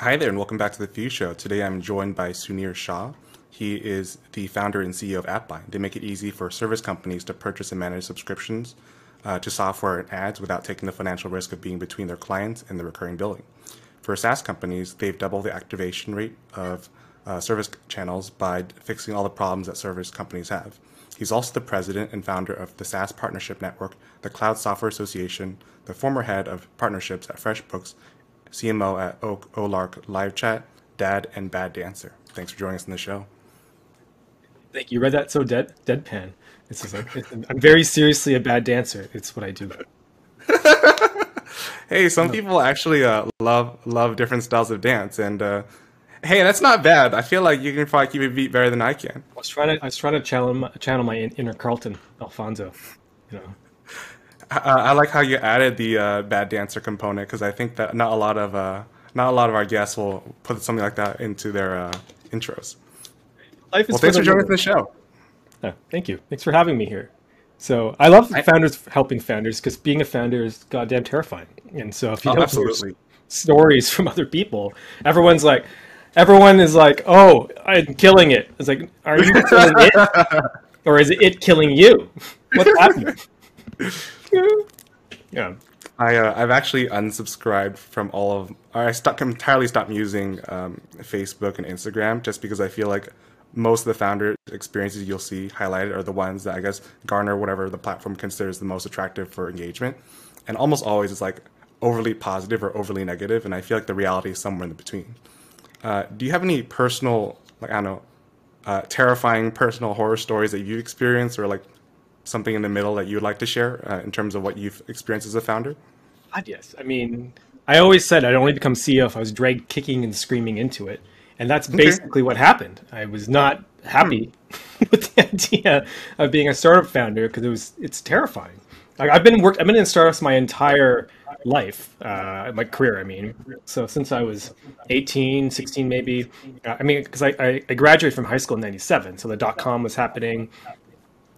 Hi there, and welcome back to the Fuse Show. Today I'm joined by Sunir Shah. He is the founder and CEO of AppBind. They make it easy for service companies to purchase and manage subscriptions uh, to software and ads without taking the financial risk of being between their clients and the recurring billing. For SaaS companies, they've doubled the activation rate of uh, service channels by fixing all the problems that service companies have. He's also the president and founder of the SaaS Partnership Network, the Cloud Software Association, the former head of partnerships at FreshBooks, CMO at Olark Live Chat, dad, and bad dancer. Thanks for joining us on the show. Thank you. You read that so dead deadpan. It's just like I'm very seriously a bad dancer. It's what I do. hey, some people actually uh, love love different styles of dance, and uh, hey, that's not bad. I feel like you can probably keep a beat better than I can. I was trying to I was trying to channel my, channel my inner Carlton Alfonso. You know. I, I like how you added the uh, bad dancer component because I think that not a lot of uh, not a lot of our guests will put something like that into their uh, intros. Life is well, thanks for joining the show. Oh, thank you. Thanks for having me here. So I love founders helping founders because being a founder is goddamn terrifying. And so if you oh, don't hear stories from other people, everyone's like, everyone is like, "Oh, I'm killing it." It's like, are you killing it, or is it killing you? What's happening? yeah. I uh, I've actually unsubscribed from all of. or I stopped entirely stopped using um, Facebook and Instagram just because I feel like most of the founder experiences you'll see highlighted are the ones that I guess garner whatever the platform considers the most attractive for engagement. And almost always it's like overly positive or overly negative, and I feel like the reality is somewhere in between. Uh, do you have any personal, like I don't know, uh, terrifying personal horror stories that you've experienced, or like something in the middle that you'd like to share uh, in terms of what you've experienced as a founder? God, yes. I mean, I always said I'd only become CEO if I was dragged kicking and screaming into it. And that's basically what happened. I was not happy hmm. with the idea of being a startup founder because it was it's terrifying. Like, I've been work I've been in startups my entire life, uh, my career. I mean, so since I was 18, 16 maybe. Uh, I mean, because I, I, I graduated from high school in '97, so the dot com was happening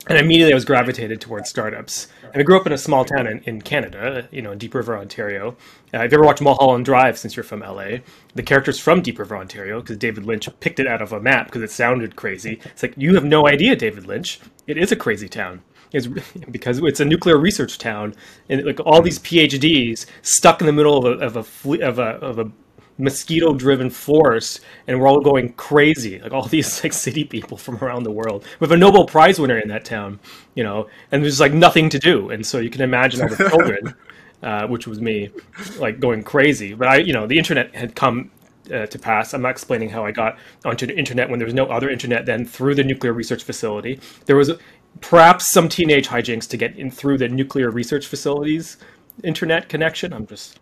and immediately I was gravitated towards startups. And I grew up in a small town in, in Canada, you know, Deep River, Ontario. Uh, if you ever watched Mulholland Drive, since you're from LA, the character's from Deep River, Ontario, because David Lynch picked it out of a map because it sounded crazy. It's like, you have no idea, David Lynch. It is a crazy town. It's, because it's a nuclear research town, and like all these PhDs stuck in the middle of a of a of a, of a mosquito driven forest and we're all going crazy like all these like city people from around the world with a nobel prize winner in that town you know and there's like nothing to do. And so you can imagine all the children uh, which was me like going crazy. But i you know the internet had come uh, to pass. I'm not explaining how i got onto the internet when there was no other internet then through the nuclear research facility. There was perhaps some teenage hijinks to get in through the nuclear research facilities internet connection. I'm just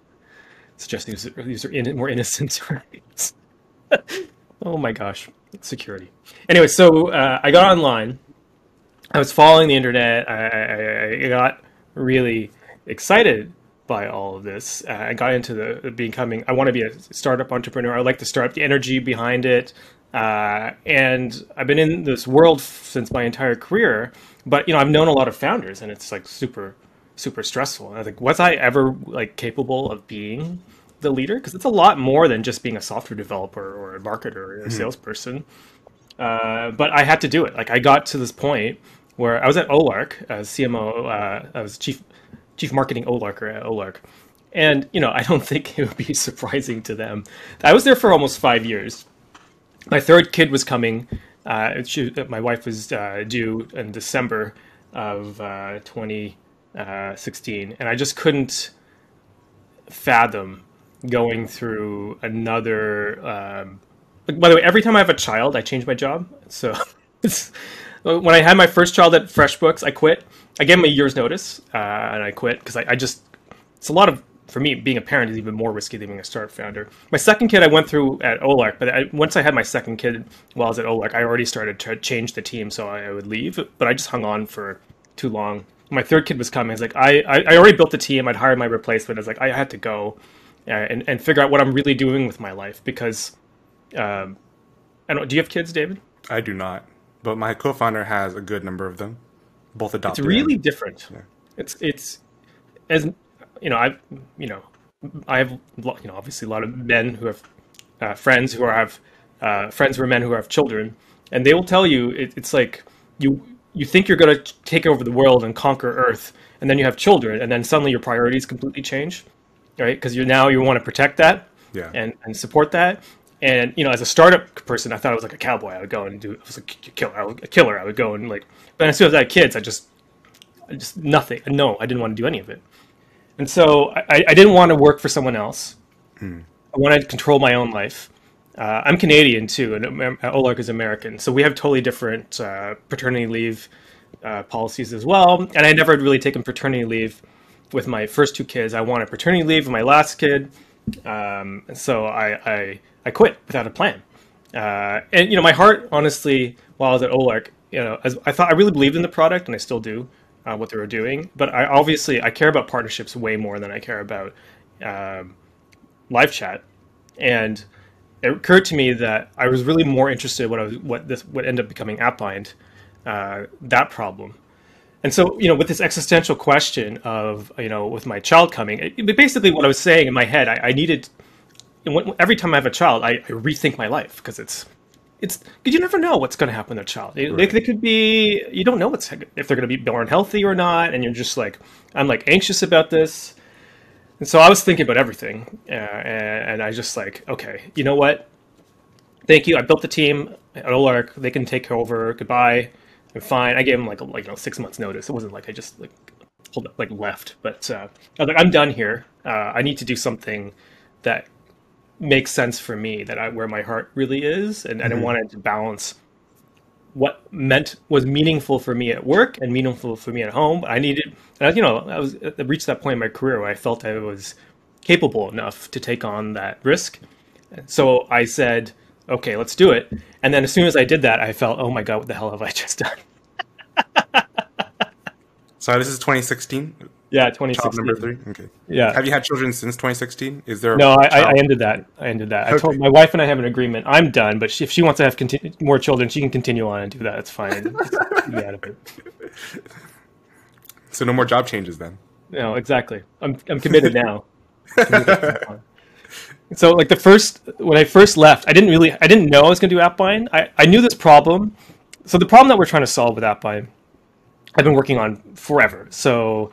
suggesting these are in, more innocent rights. oh my gosh, security. Anyway, so uh, I got online. I was following the internet. I, I, I got really excited by all of this. Uh, I got into the becoming. I want to be a startup entrepreneur. I like the startup, the energy behind it, uh, and I've been in this world since my entire career. But you know, I've known a lot of founders, and it's like super super stressful. And I was like, was I ever like capable of being the leader? Because it's a lot more than just being a software developer or a marketer or a mm-hmm. salesperson. Uh, but I had to do it. Like I got to this point where I was at Olark as CMO. Uh, I was chief chief marketing Olarker at Olark, and you know I don't think it would be surprising to them. I was there for almost five years. My third kid was coming. Uh, she, my wife was uh, due in December of uh, 20 uh, 16, and I just couldn't fathom going through another. Um, by the way, every time I have a child, I change my job. So when I had my first child at FreshBooks, I quit. I gave him a year's notice, uh, and I quit because I, I, just it's a lot of for me being a parent is even more risky than being a startup founder. My second kid I went through at Olark, but I, once I had my second kid while I was at Olark, I already started to change the team so I would leave. But I just hung on for too long my third kid was coming. I was like, I, I, I already built the team. I'd hired my replacement. I was like, I had to go uh, and, and figure out what I'm really doing with my life because, um, I don't. Do you have kids, David? I do not, but my co-founder has a good number of them, both adopted. It's really and, different. Yeah. It's it's as you know. I've you know I have you know obviously a lot of men who have uh, friends who are, have uh, friends who are men who have children, and they will tell you it, it's like you you think you're going to take over the world and conquer Earth, and then you have children, and then suddenly your priorities completely change, right? Because you're now you want to protect that Yeah. and, and support that. And you know, as a startup person, I thought I was like a cowboy. I would go and do. I was like a killer. I was a killer. I would go and like. But as soon as I had kids, I just, I just nothing. No, I didn't want to do any of it. And so I, I didn't want to work for someone else. Hmm. I wanted to control my own life. Uh, I'm Canadian too, and Amer- Olark is American, so we have totally different uh, paternity leave uh, policies as well. And I never really taken paternity leave with my first two kids. I wanted paternity leave with my last kid, um, so I, I I quit without a plan. Uh, and you know, my heart, honestly, while I was at Olark, you know, as I thought I really believed in the product, and I still do uh, what they were doing. But I obviously I care about partnerships way more than I care about um, live chat, and it occurred to me that I was really more interested in what I was what this what ended up becoming AppBind, uh, that problem. And so, you know, with this existential question of, you know, with my child coming, it, basically what I was saying in my head, I, I needed, every time I have a child, I, I rethink my life because it's, it's, because you never know what's going to happen to a child. They, they, they could be, you don't know what's, if they're going to be born healthy or not. And you're just like, I'm like anxious about this. And so I was thinking about everything. Uh, and, and I just like, okay, you know what? Thank you. I built the team at Olark. They can take over. Goodbye. I'm fine. I gave him like a, like you know six months notice. It wasn't like I just like pulled up, like left, but uh, I was like I'm done here. Uh, I need to do something that makes sense for me. That I where my heart really is, and, and I wanted to balance what meant was meaningful for me at work and meaningful for me at home. I needed, uh, you know, I was uh, I reached that point in my career where I felt I was capable enough to take on that risk. So I said, okay, let's do it. And then as soon as I did that, I felt, oh my god, what the hell have I just done? So this is 2016. Yeah, 2016. Child 2016. number three. Okay. Yeah. Have you had children since 2016? Is there? a No, I, I, ended that. I ended that. I told my wife and I have an agreement. I'm done, but she, if she wants to have continue, more children, she can continue on and do that. It's fine. Just out of it. So no more job changes then. No, exactly. I'm I'm committed now. so like the first when I first left, I didn't really I didn't know I was going to do AppBind. I I knew this problem. So the problem that we're trying to solve with AppBind, I've been working on forever. So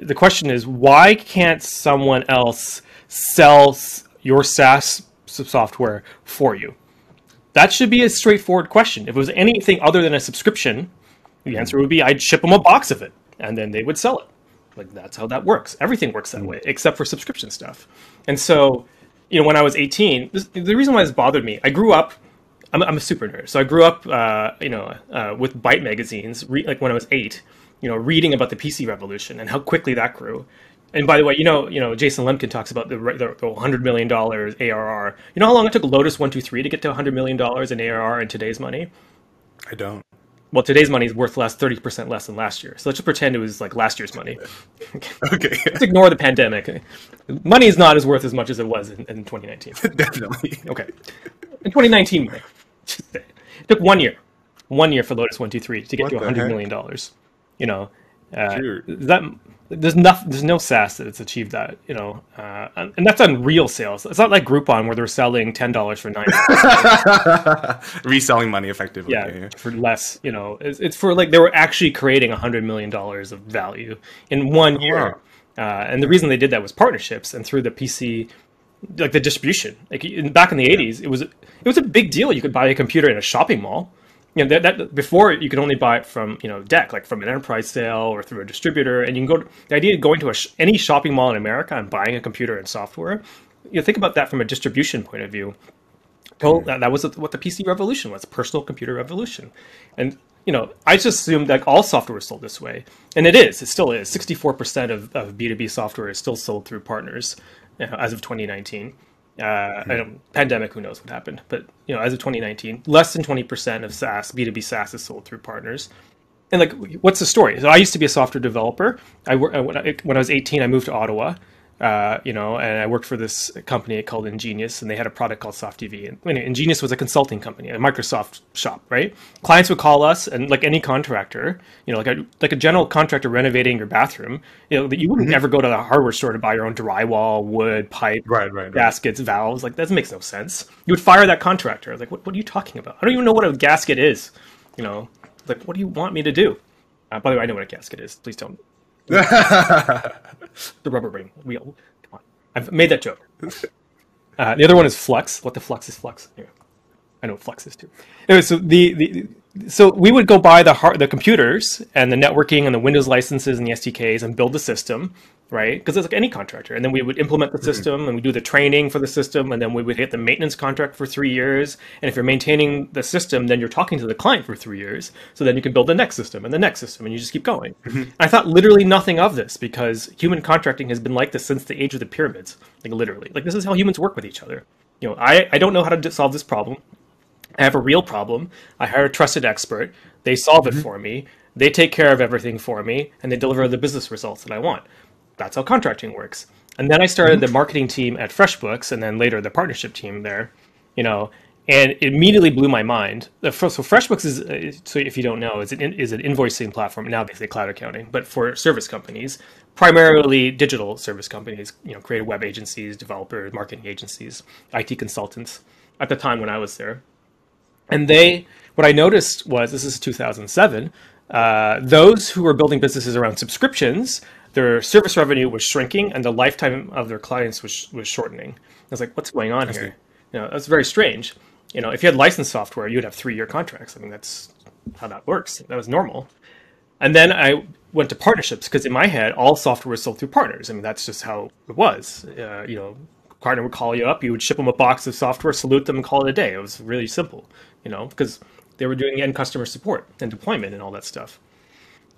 the question is, why can't someone else sell your SaaS software for you? That should be a straightforward question. If it was anything other than a subscription, the answer would be I'd ship them a box of it, and then they would sell it. Like that's how that works. Everything works that way, except for subscription stuff. And so, you know, when I was 18, this, the reason why this bothered me, I grew up. I'm, I'm a super nerd, so I grew up, uh, you know, uh, with Byte magazines, re- like when I was eight, you know, reading about the PC revolution and how quickly that grew. And by the way, you know, you know, Jason Lemkin talks about the, the, the 100 million dollars ARR. You know how long it took Lotus 123 to get to 100 million dollars in ARR in today's money? I don't. Well, today's money is worth less, 30% less than last year. So let's just pretend it was like last year's money. Okay. Let's ignore the pandemic. Money is not as worth as much as it was in, in 2019. Definitely. Okay. In 2019, money. it took one year. One year for Lotus 123 to get What to the 100 heck? million dollars. You know, uh, Sure. that there's nothing there's no SaaS that's achieved that, you know. Uh, and and that's on real sales. It's not like Groupon where they're selling $10 for 9 Reselling money effectively. yeah, for less. You know, it's, it's for like they were actually creating a hundred million dollars of value in one year, uh, and the reason they did that was partnerships and through the PC, like the distribution. Like in, back in the eighties, it was it was a big deal. You could buy a computer in a shopping mall. You know that, that before you could only buy it from you know deck like from an enterprise sale or through a distributor, and you can go. The idea of going to a sh- any shopping mall in America and buying a computer and software. You know, think about that from a distribution point of view. Well, hmm. that, that was what the PC revolution was, personal computer revolution. And, you know, I just assumed that all software was sold this way. And it is, it still is. 64% of, of B2B software is still sold through partners you know, as of 2019. Uh, I don't, pandemic, who knows what happened. But, you know, as of 2019, less than 20% of SaaS, B2B SaaS is sold through partners. And like, what's the story? So I used to be a software developer. I, uh, when I when I was 18, I moved to Ottawa. Uh, you know, and I worked for this company called Ingenious, and they had a product called Soft TV. And mean, Ingenious was a consulting company, a Microsoft shop, right? Clients would call us, and like any contractor, you know, like a like a general contractor renovating your bathroom, you know, that you wouldn't mm-hmm. ever go to the hardware store to buy your own drywall, wood, pipe, right, right, right. gaskets, valves. Like that makes no sense. You would fire that contractor. Like, what, what are you talking about? I don't even know what a gasket is. You know, like what do you want me to do? Uh, by the way, I know what a gasket is. Please don't the rubber ring wheel. Come on, I've made that joke. Uh, the other one is flux. What the flux is flux? Yeah. I know flux is too. Anyway, so the, the so we would go buy the hard, the computers and the networking and the Windows licenses and the SDKs and build the system, right? Because it's like any contractor. And then we would implement the mm-hmm. system mm-hmm. and we do the training for the system and then we would hit the maintenance contract for three years. And if you're maintaining the system, then you're talking to the client for three years. So then you can build the next system and the next system and you just keep going. Mm-hmm. I thought literally nothing of this because human contracting has been like this since the age of the pyramids. Like literally. Like this is how humans work with each other. You know, I, I don't know how to solve this problem. I have a real problem. I hire a trusted expert. They solve mm-hmm. it for me. They take care of everything for me, and they deliver the business results that I want. That's how contracting works. And then I started mm-hmm. the marketing team at FreshBooks, and then later the partnership team there. You know, and it immediately blew my mind. So FreshBooks is, uh, so if you don't know, is an is an invoicing platform. Now they say cloud accounting, but for service companies, primarily digital service companies. You know, creative web agencies, developers, marketing agencies, IT consultants. At the time when I was there, and they, what I noticed was this is 2007. Uh, those who were building businesses around subscriptions, their service revenue was shrinking, and the lifetime of their clients was was shortening. I was like, "What's going on here?" You know, that's very strange. You know, if you had licensed software, you'd have three year contracts. I mean, that's how that works. That was normal. And then I went to partnerships because in my head, all software was sold through partners. I mean, that's just how it was. Uh, you know, partner would call you up, you would ship them a box of software, salute them, and call it a day. It was really simple you know, because they were doing end customer support and deployment and all that stuff.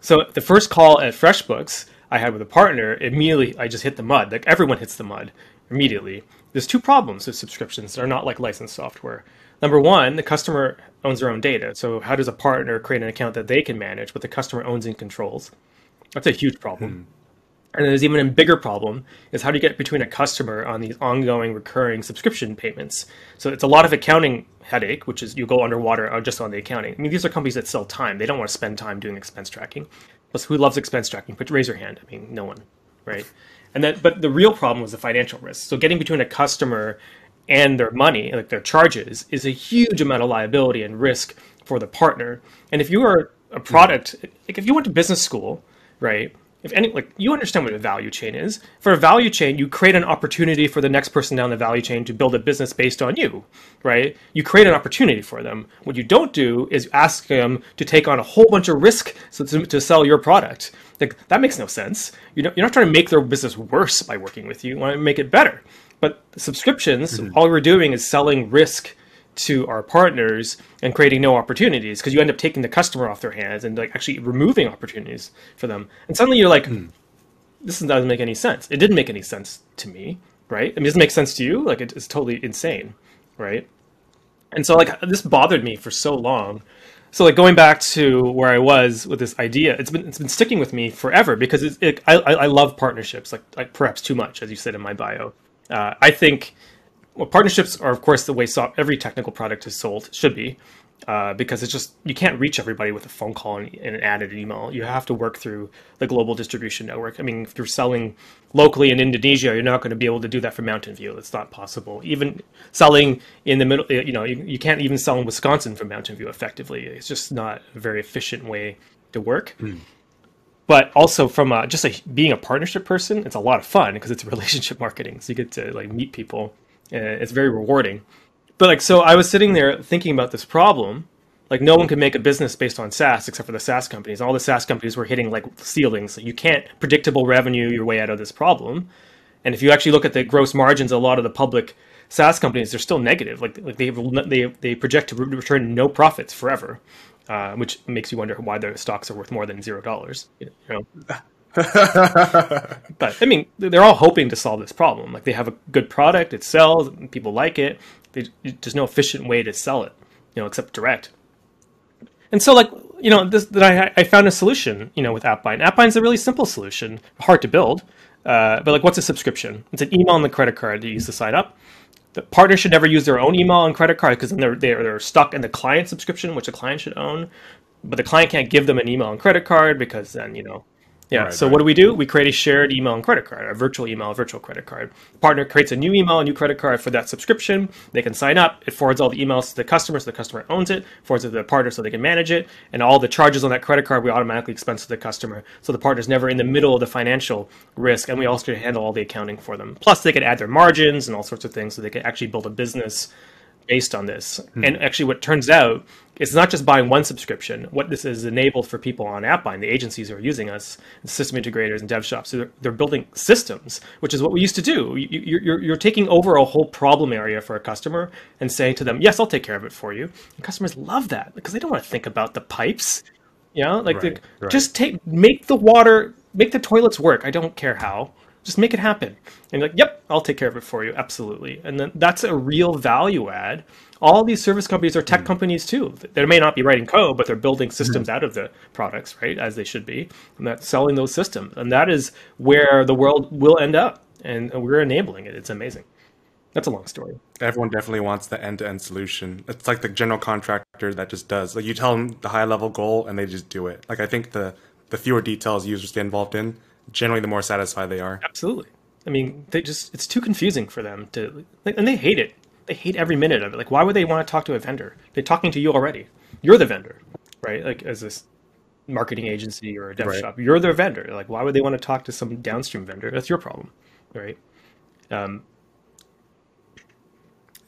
So the first call at FreshBooks I had with a partner, immediately I just hit the mud. Like everyone hits the mud immediately. There's two problems with subscriptions that are not like licensed software. Number one, the customer owns their own data. So how does a partner create an account that they can manage, but the customer owns and controls? That's a huge problem. Hmm. And there's even a bigger problem is how do you get between a customer on these ongoing recurring subscription payments? So it's a lot of accounting headache, which is you go underwater uh, just on the accounting. I mean, these are companies that sell time. They don't want to spend time doing expense tracking. Plus, who loves expense tracking? Put raise your hand. I mean, no one, right? And that, but the real problem was the financial risk. So getting between a customer and their money, like their charges, is a huge amount of liability and risk for the partner. And if you are a product, like if you went to business school, right? If any like you understand what a value chain is. For a value chain you create an opportunity for the next person down the value chain to build a business based on you right? You create an opportunity for them. What you don't do is ask them to take on a whole bunch of risk so to, to sell your product. Like that makes no sense. You're not, you're not trying to make their business worse by working with you. You want to make it better. But subscriptions mm-hmm. all we're doing is selling risk to our partners and creating no opportunities because you end up taking the customer off their hands and like actually removing opportunities for them. And suddenly you're like, mm. this doesn't make any sense. It didn't make any sense to me, right? I mean, does it make sense to you? Like it's totally insane, right? And so like this bothered me for so long. So like going back to where I was with this idea, it's been it's been sticking with me forever because it, it, I I love partnerships like like perhaps too much as you said in my bio. Uh, I think well, partnerships are of course the way so- every technical product is sold should be uh, because it's just you can't reach everybody with a phone call and, and, an added email. You have to work through the global distribution network. I mean if you're selling locally in indonesia you're not going to be able to do that from mountain view. It's not possible. Even selling in the middle you know you, you can't even sell in wisconsin from mountain view effectively. It's just not a very efficient way to work. Mm but also from a, just a, being a partnership person it's a lot of fun because it's relationship marketing. So you get to like meet people it's very rewarding. But like, so I was sitting there thinking about this problem. Like, no one could make a business based on SaaS except for the SaaS companies. All the SaaS companies were hitting like ceilings. You can't predictable revenue your way out of this problem. And if you actually look at the gross margins, a lot of the public SaaS companies they're still negative. Like, like they they they project to return no profits forever, uh, which makes you wonder why their stocks are worth more than zero dollars. You know. but I mean, they're all hoping to solve this problem. Like they have a good product, it sells, people like it. They, there's no efficient way to sell it, you know, except direct. And so, like, you know, this, that I, I found a solution, you know, with AppBind. AppBind's a really simple solution, hard to build. Uh, but like, what's a subscription? It's an email and the credit card that you use to sign up. The partner should never use their own email and credit card because then they're, they're they're stuck in the client subscription, which the client should own. But the client can't give them an email and credit card because then you know yeah. Right, so right. what do we do? We create a shared email and credit card, a virtual email, a virtual credit card. The partner creates a new email, a new credit card for that subscription. They can sign up. It forwards all the emails to the customer, so the customer owns it. Forwards it to the partner, so they can manage it. And all the charges on that credit card we automatically expense to the customer, so the partner's never in the middle of the financial risk, and we also handle all the accounting for them. Plus, they can add their margins and all sorts of things, so they can actually build a business based on this. Hmm. And actually, what turns out it's not just buying one subscription. What this is enabled for people on AppBind, the agencies who are using us, system integrators and dev shops, so they're, they're building systems, which is what we used to do. You, you're, you're taking over a whole problem area for a customer and saying to them, "Yes, I'll take care of it for you." And customers love that because they don't want to think about the pipes. You know, like right, the, right. just take make the water, make the toilets work. I don't care how just make it happen. And like, yep, I'll take care of it for you. Absolutely. And then that's a real value add. All these service companies are tech mm. companies too. They may not be writing code, but they're building systems mm. out of the products, right? As they should be. And that's selling those systems. And that is where the world will end up. And we're enabling it. It's amazing. That's a long story. Everyone definitely wants the end-to-end solution. It's like the general contractor that just does. Like you tell them the high-level goal, and they just do it. Like I think the the fewer details users get involved in, generally the more satisfied they are. Absolutely. I mean, they just it's too confusing for them to and they hate it. They hate every minute of it. Like why would they want to talk to a vendor? They're talking to you already. You're the vendor, right? Like as this marketing agency or a dev right. shop, you're their vendor. Like why would they want to talk to some downstream vendor? That's your problem, right? Um,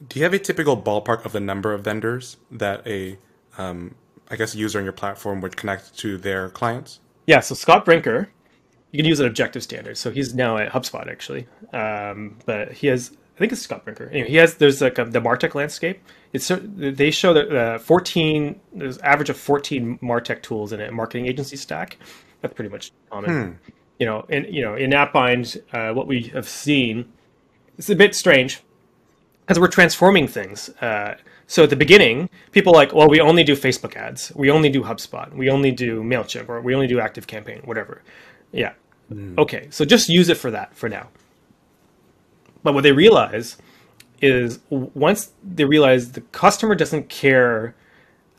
do you have a typical ballpark of the number of vendors that a, um, I guess, user on your platform would connect to their clients? Yeah. So Scott Brinker, you can use an objective standard. So he's now at HubSpot actually, um, but he has I think it's Scott Brinker. Anyway, he has there's like a, the Martech landscape. It's they show that uh, 14 there's average of 14 Martech tools in a marketing agency stack. That's pretty much common. Hmm. You know, and you know in AppBind, uh, what we have seen it's a bit strange because we're transforming things. Uh, so at the beginning, people like, well, we only do Facebook ads, we only do HubSpot, we only do Mailchimp, or we only do Active Campaign, whatever. Yeah. Mm. Okay, so just use it for that for now. But what they realize is once they realize the customer doesn't care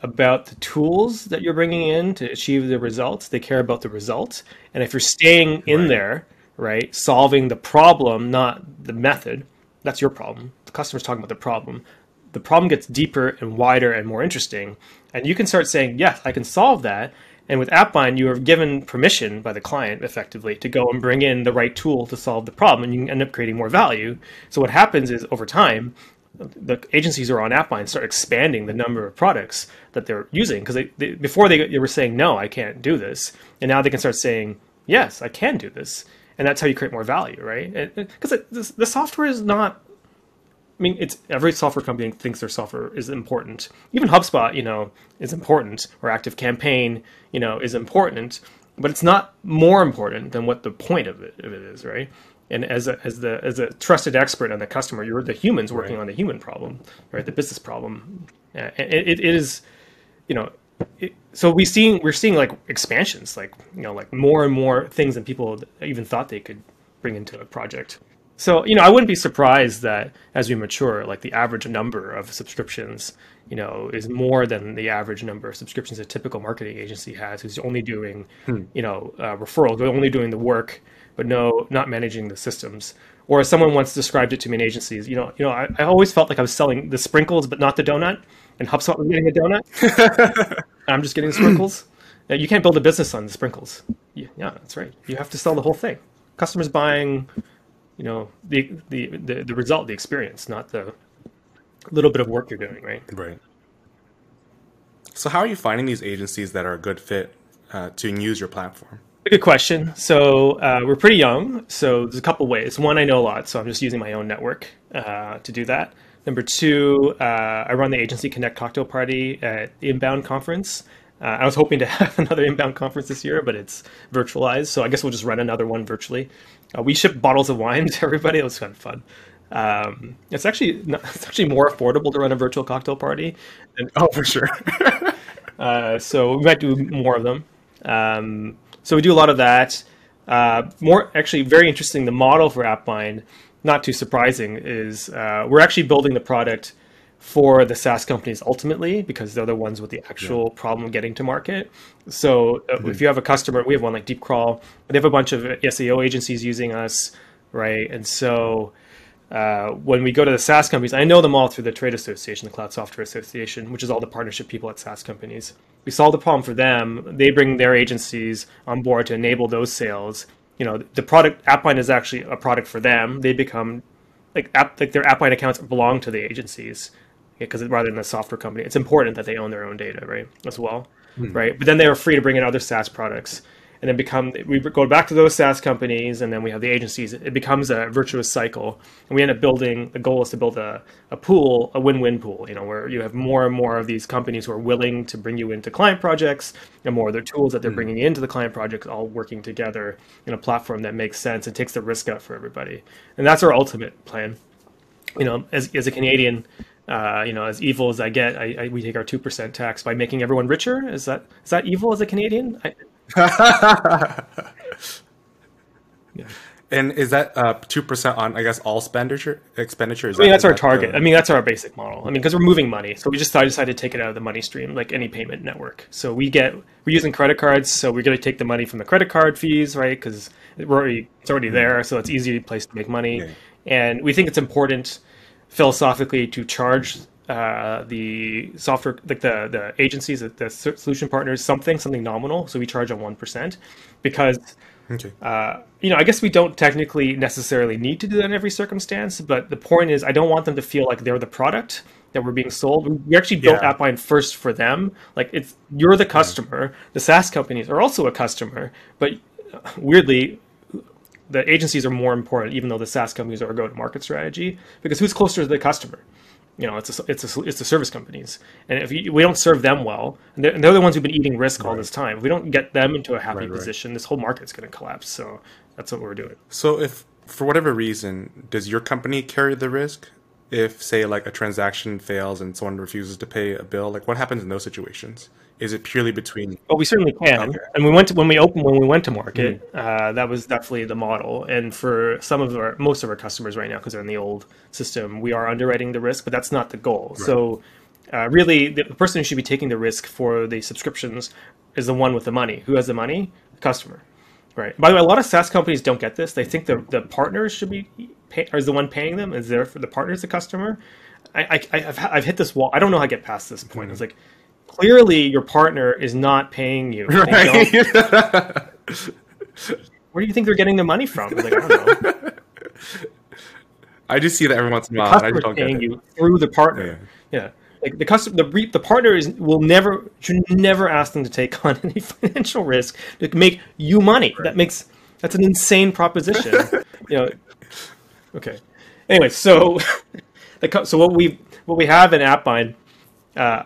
about the tools that you're bringing in to achieve the results, they care about the results. And if you're staying in right. there, right, solving the problem, not the method, that's your problem. The customer's talking about the problem. The problem gets deeper and wider and more interesting. And you can start saying, yes, I can solve that. And with AppBind, you are given permission by the client effectively to go and bring in the right tool to solve the problem, and you end up creating more value. So what happens is over time, the agencies who are on AppBind start expanding the number of products that they're using because they, they, before they, they were saying no, I can't do this, and now they can start saying yes, I can do this, and that's how you create more value, right? Because the software is not I mean, it's every software company thinks their software is important. Even HubSpot, you know, is important, or Active Campaign, you know, is important, but it's not more important than what the point of it, of it is, right? And as a, as the as a trusted expert on the customer, you're the humans working right. on the human problem, right? The business problem. It, it, it is, you know, it, so we seeing we're seeing like expansions, like you know, like more and more things than people even thought they could bring into a project. So, you know, I wouldn't be surprised that as we mature, like the average number of subscriptions, you know, is more than the average number of subscriptions a typical marketing agency has, who's only doing, hmm. you know, uh, referrals, they're only doing the work, but no, not managing the systems. Or as someone once described it to me in agencies, you know, you know, I, I always felt like I was selling the sprinkles, but not the donut, and HubSpot was getting a donut. I'm just getting the sprinkles. you can't build a business on the sprinkles. Yeah, yeah, that's right. You have to sell the whole thing. Customers buying you know the, the the the result, the experience, not the little bit of work you're doing, right? Right. So, how are you finding these agencies that are a good fit uh, to use your platform? Good question. So uh, we're pretty young. So there's a couple ways. One, I know a lot, so I'm just using my own network uh, to do that. Number two, uh, I run the Agency Connect cocktail party at Inbound conference. Uh, I was hoping to have another Inbound conference this year, but it's virtualized. So I guess we'll just run another one virtually. Uh, we ship bottles of wine to everybody. It was kind of fun. Um, it's actually not, it's actually more affordable to run a virtual cocktail party. Than, oh, for sure. uh, so we might do more of them. Um, so we do a lot of that. Uh, more actually, very interesting. The model for AppBind, not too surprising, is uh, we're actually building the product for the SaaS companies ultimately because they're the ones with the actual yeah. problem getting to market. So uh, mm-hmm. if you have a customer, we have one like DeepCrawl, they have a bunch of SEO agencies using us, right? And so uh, when we go to the SaaS companies, I know them all through the trade association, the Cloud Software Association, which is all the partnership people at SaaS companies. We solve the problem for them. They bring their agencies on board to enable those sales. You know, the product AppBind is actually a product for them. They become like app, like their AppBind accounts belong to the agencies because rather than a software company, it's important that they own their own data, right? As well, mm. right? But then they are free to bring in other SaaS products and then become we go back to those SaaS companies, and then we have the agencies. It becomes a virtuous cycle, and we end up building. The goal is to build a, a pool, a win-win pool. You know, where you have more and more of these companies who are willing to bring you into client projects, and more of their tools that they're mm. bringing into the client projects, all working together in a platform that makes sense and takes the risk out for everybody. And that's our ultimate plan. You know, as as a Canadian. Uh, you know, as evil as I get, I, I, we take our two percent tax by making everyone richer. Is that is that evil as a Canadian? I, yeah. And is that uh, two uh, percent on, I guess, all expenditure? Expenditures. I mean, that's our that target. The... I mean, that's our basic model. I mean, because we're moving money, so we just decided to take it out of the money stream, like any payment network. So we get we're using credit cards, so we're going to take the money from the credit card fees, right? Because we're already it's already there, so it's easy place to make money. Yeah. And we think it's important philosophically to charge uh, the software, like the the agencies, the solution partners, something something nominal. So we charge on one percent because. Okay. Uh, you know, I guess we don't technically necessarily need to do that in every circumstance, but the point is, I don't want them to feel like they're the product that we're being sold. We actually built yeah. AppBind first for them. Like it's you're the customer. The SaaS companies are also a customer, but weirdly, the agencies are more important, even though the SaaS companies are a go-to-market strategy. Because who's closer to the customer? you know, it's a, it's a, it's the service companies, and if we don't serve them well, and they're, and they're, the ones who've been eating risk all this time. If we don't get them into a happy right, position, right. this whole market's going to collapse. So that's what we're doing. So if for whatever reason, does your company carry the risk? If say like a transaction fails and someone refuses to pay a bill, like what happens in those situations? Is it purely between? Well, we certainly can. Okay. And we went to when we opened when we went to market. Mm-hmm. Uh, that was definitely the model. And for some of our most of our customers right now, because they're in the old system, we are underwriting the risk, but that's not the goal. Right. So. Uh, really, the person who should be taking the risk for the subscriptions is the one with the money. Who has the money? The customer. Right. By the way, a lot of SaaS companies don't get this. They think the the partners should be pay, is the one paying them. Is there for the partners the customer? I, I have I've hit this wall. I don't know how to get past this point. Mm-hmm. It's like clearly your partner is not paying you. Right. Where do you think they're getting the money from? Like, I don't know. I just see that every once in a while. I just don't paying you through the partner. Yeah. yeah. Like the customer, the the partner is will never should never ask them to take on any financial risk to make you money. Right. That makes that's an insane proposition. you know. Okay. Anyway, so the so what we what we have in AppBind, uh,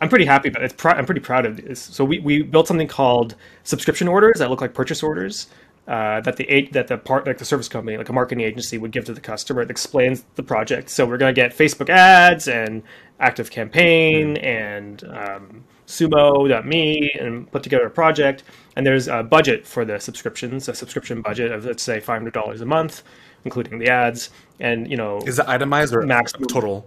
I'm pretty happy about it. Pr- I'm pretty proud of this. So we, we built something called subscription orders that look like purchase orders uh, that the that the part like the service company like a marketing agency would give to the customer. It explains the project. So we're going to get Facebook ads and Active Campaign and um, Sumo.me and put together a project. And there's a budget for the subscriptions, a subscription budget of let's say five hundred dollars a month, including the ads. And you know, is it itemized or max total?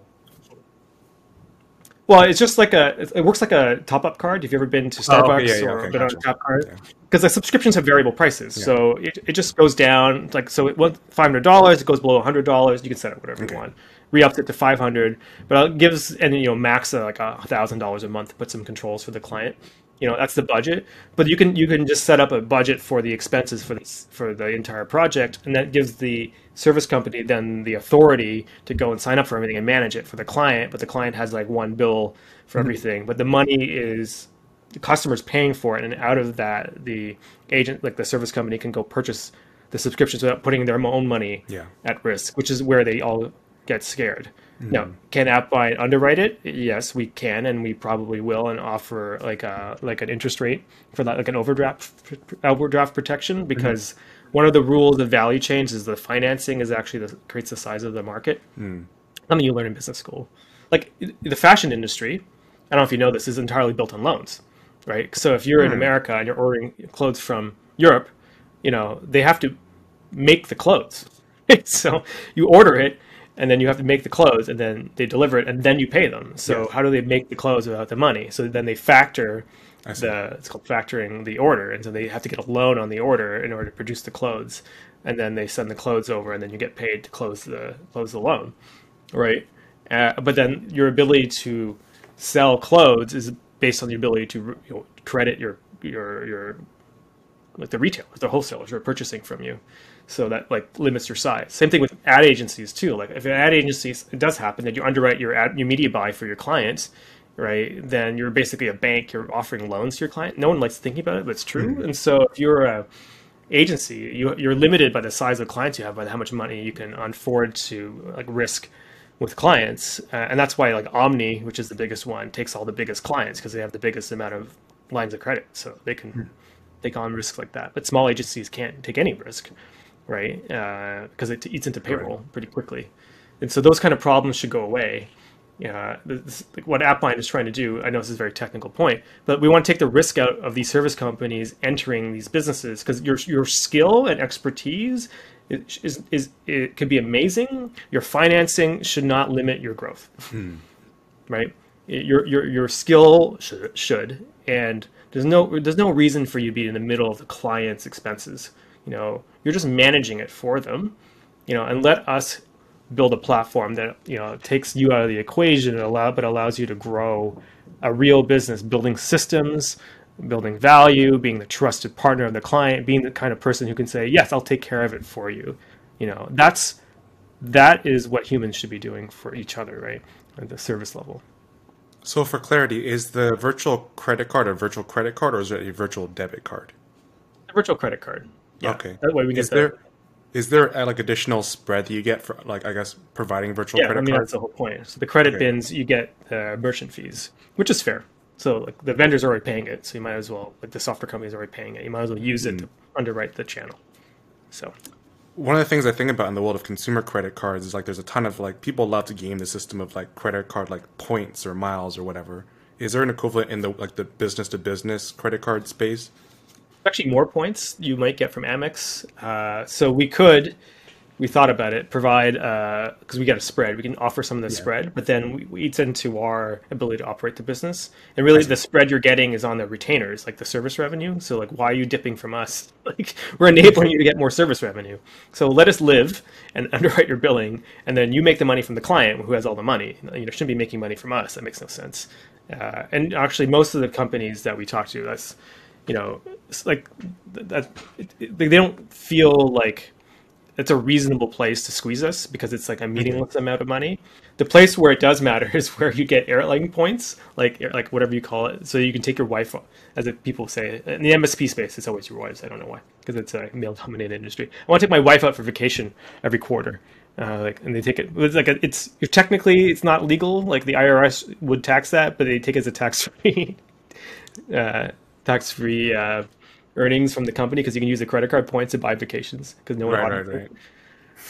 Well, it's just like a it works like a top up card. Have you ever been to Starbucks oh, okay, yeah, yeah, or okay, been gotcha. on a top card? Because the subscriptions have variable prices, yeah. so it, it just goes down. Like so, it went five hundred dollars. It goes below hundred dollars. You can set it whatever okay. you want. Re-ups it to five hundred, but it gives and you know max uh, like a thousand dollars a month. Put some controls for the client you know that's the budget but you can you can just set up a budget for the expenses for the for the entire project and that gives the service company then the authority to go and sign up for everything and manage it for the client but the client has like one bill for mm-hmm. everything but the money is the customer's paying for it and out of that the agent like the service company can go purchase the subscriptions without putting their own money yeah. at risk which is where they all get scared Mm-hmm. Now, can AppBind underwrite it? Yes, we can, and we probably will, and offer like a like an interest rate for that, like an overdraft overdraft protection, mm-hmm. because mm-hmm. One of the rules of value chains is the financing is actually the creates the size of the market. Mm. Something you learn in business school. Like the fashion industry, I don't know if you know this, is entirely built on loans, right? So if you're mm. in America and you're ordering clothes from Europe, you know, they have to make the clothes. so you order it and then you have to make the clothes and then they deliver it and then you pay them. So yes. how do they make the clothes without the money? So then they factor the it's called factoring the order and so they have to get a loan on the order in order to produce the clothes and then they send the clothes over and then you get paid to close the close the loan. Right? Uh, but then your ability to sell clothes is based on the ability to you know, credit your your your like the retailers, the wholesalers who are purchasing from you. So that like limits your size. Same thing with ad agencies too. Like if an ad agency it does happen that you underwrite your ad your media buy for your clients, right? Then you're basically a bank. You're offering loans to your client. No one likes thinking about it, but it's true. Mm-hmm. And so if you're a agency, you, you're limited by the size of clients you have, by how much money you can afford to like risk with clients, uh, and that's why like Omni, which is the biggest one, takes all the biggest clients because they have the biggest amount of lines of credit, so they can mm. take on risks like that. But small agencies can't take any risk, right? Because uh, it eats into payroll pretty quickly, and so those kind of problems should go away. Yeah, this, what AppBind is trying to do, I know this is a very technical point, but we want to take the risk out of these service companies entering these businesses because your your skill and expertise is, is, is it can be amazing. Your financing should not limit your growth, hmm. right? Your your your skill should, should and there's no there's no reason for you to be in the middle of the client's expenses. You know, you're just managing it for them. You know, and let us build a platform that you know takes you out of the equation and allow but allows you to grow a real business, building systems, building value, being the trusted partner of the client, being the kind of person who can say, "Yes, I'll take care of it for you." You know, that's that is what humans should be doing for each other, right? At the service level. So, for clarity, is the virtual credit card a virtual credit card, or is it a virtual debit card? A virtual credit card. Yeah. Okay. That way we get is there. Is there a, like additional spread that you get for like I guess providing virtual credit cards? yeah, credit I mean cards? that's the whole point. So the credit okay. bins you get uh, merchant fees, which is fair. So like the vendors are already paying it, so you might as well like the software companies are already paying it. You might as well use it mm. to underwrite the channel. So one of the things I think about in the world of consumer credit cards is like there's a ton of like people love to game the system of like credit card like points or miles or whatever. Is there an equivalent in the like the business to business credit card space? Actually, more points you might get from Amex. Uh, so we could we thought about it, provide because uh, we got a spread. We can offer some of the yeah. spread, but then we, we eats into our ability to operate the business. And really, the spread you're getting is on the retainers, like the service revenue. So, like, why are you dipping from us? Like, we're enabling you to get more service revenue. So let us live and underwrite your billing, and then you make the money from the client who has all the money. You know, shouldn't be making money from us. That makes no sense. Uh, and actually, most of the companies that we talk to, that's you know, like that, they don't feel like it's a reasonable place to squeeze us because it's like a meaningless amount of money. The place where it does matter is where you get airline points, like like whatever you call it. So you can take your wife, as people say in the MSP space, it's always your wives. I don't know why, because it's a male-dominated industry. I want to take my wife out for vacation every quarter. Uh, like, and they take it. It's like a, it's technically it's not legal. Like the IRS would tax that, but they take it as a tax-free, uh, tax-free uh, earnings from the company because you can use the credit card points to buy vacations because no one right, right,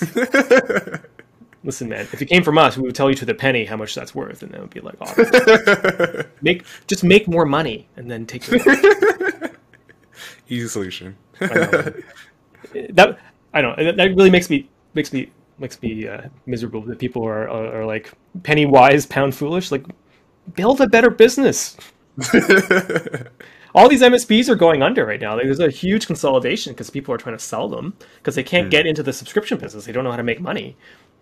right. Listen, man, if it came from us, we would tell you to the penny how much that's worth, and that would be like, oh, make just make more money and then take your easy solution. I that I don't. That really makes me makes me makes me uh, miserable that people are, are, are like penny wise, pound foolish. Like, build a better business all these MSPs are going under right now. There's a huge consolidation because people are trying to sell them because they can't mm. get into the subscription business. They don't know how to make money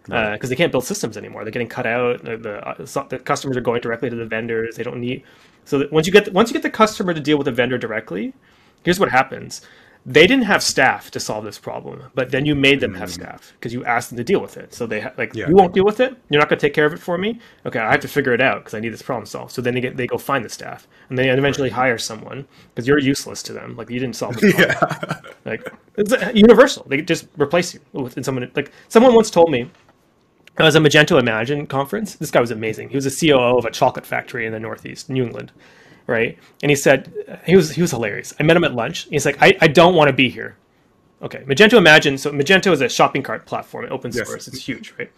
because uh, they can't build systems anymore. They're getting cut out. The, the, uh, the, customers are going directly to the vendors. They don't need. So once you get the, once you get the customer to deal with the vendor directly, here's what happens they didn't have staff to solve this problem, but then you made them have mm. staff because you asked them to deal with it. So they ha- like yeah. you won't deal with it. You're not going to take care of it for me. Okay, I have to figure it out because I need this problem solved. So then they get they go find the staff and they eventually hire someone because you're useless to them. Like you didn't solve the problem. Yeah. Like it's universal. They just replace you with someone. Like someone once told me. I was a Magento Imagine conference. This guy was amazing. He was a COO of a chocolate factory in the Northeast, New England right? And he said he was he was hilarious. I met him at lunch. He's like, I, I don't want to be here. Okay, Magento Imagine. So Magento is a shopping cart platform, open source. Yes. It's huge, right?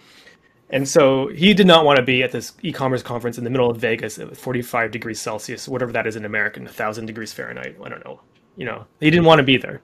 And so he did not want to be at this e-commerce conference in the middle of Vegas at 45 degrees Celsius, whatever that is in American, 1,000 degrees Fahrenheit. I don't know. You know, he didn't want to be there,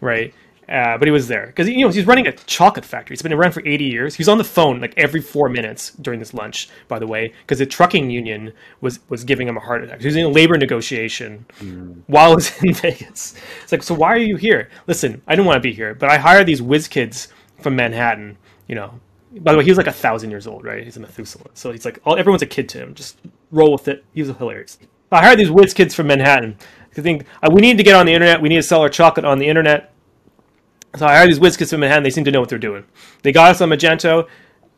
right? Uh, but he was there because you know he's running a chocolate factory. It's been around for 80 years. He's on the phone like every four minutes during this lunch, by the way, because the trucking union was was giving him a heart attack. He was in a labor negotiation mm. while he was in Vegas. It's like, so why are you here? Listen, I don't want to be here, but I hired these whiz kids from Manhattan. You know, by the way, he was like a thousand years old, right? He's a Methuselah, so he's like, all, everyone's a kid to him. Just roll with it. He was hilarious. I hired these whiz kids from Manhattan. I think uh, we need to get on the internet. We need to sell our chocolate on the internet so I hired these WizKids from Manhattan. They seem to know what they're doing. They got us on Magento.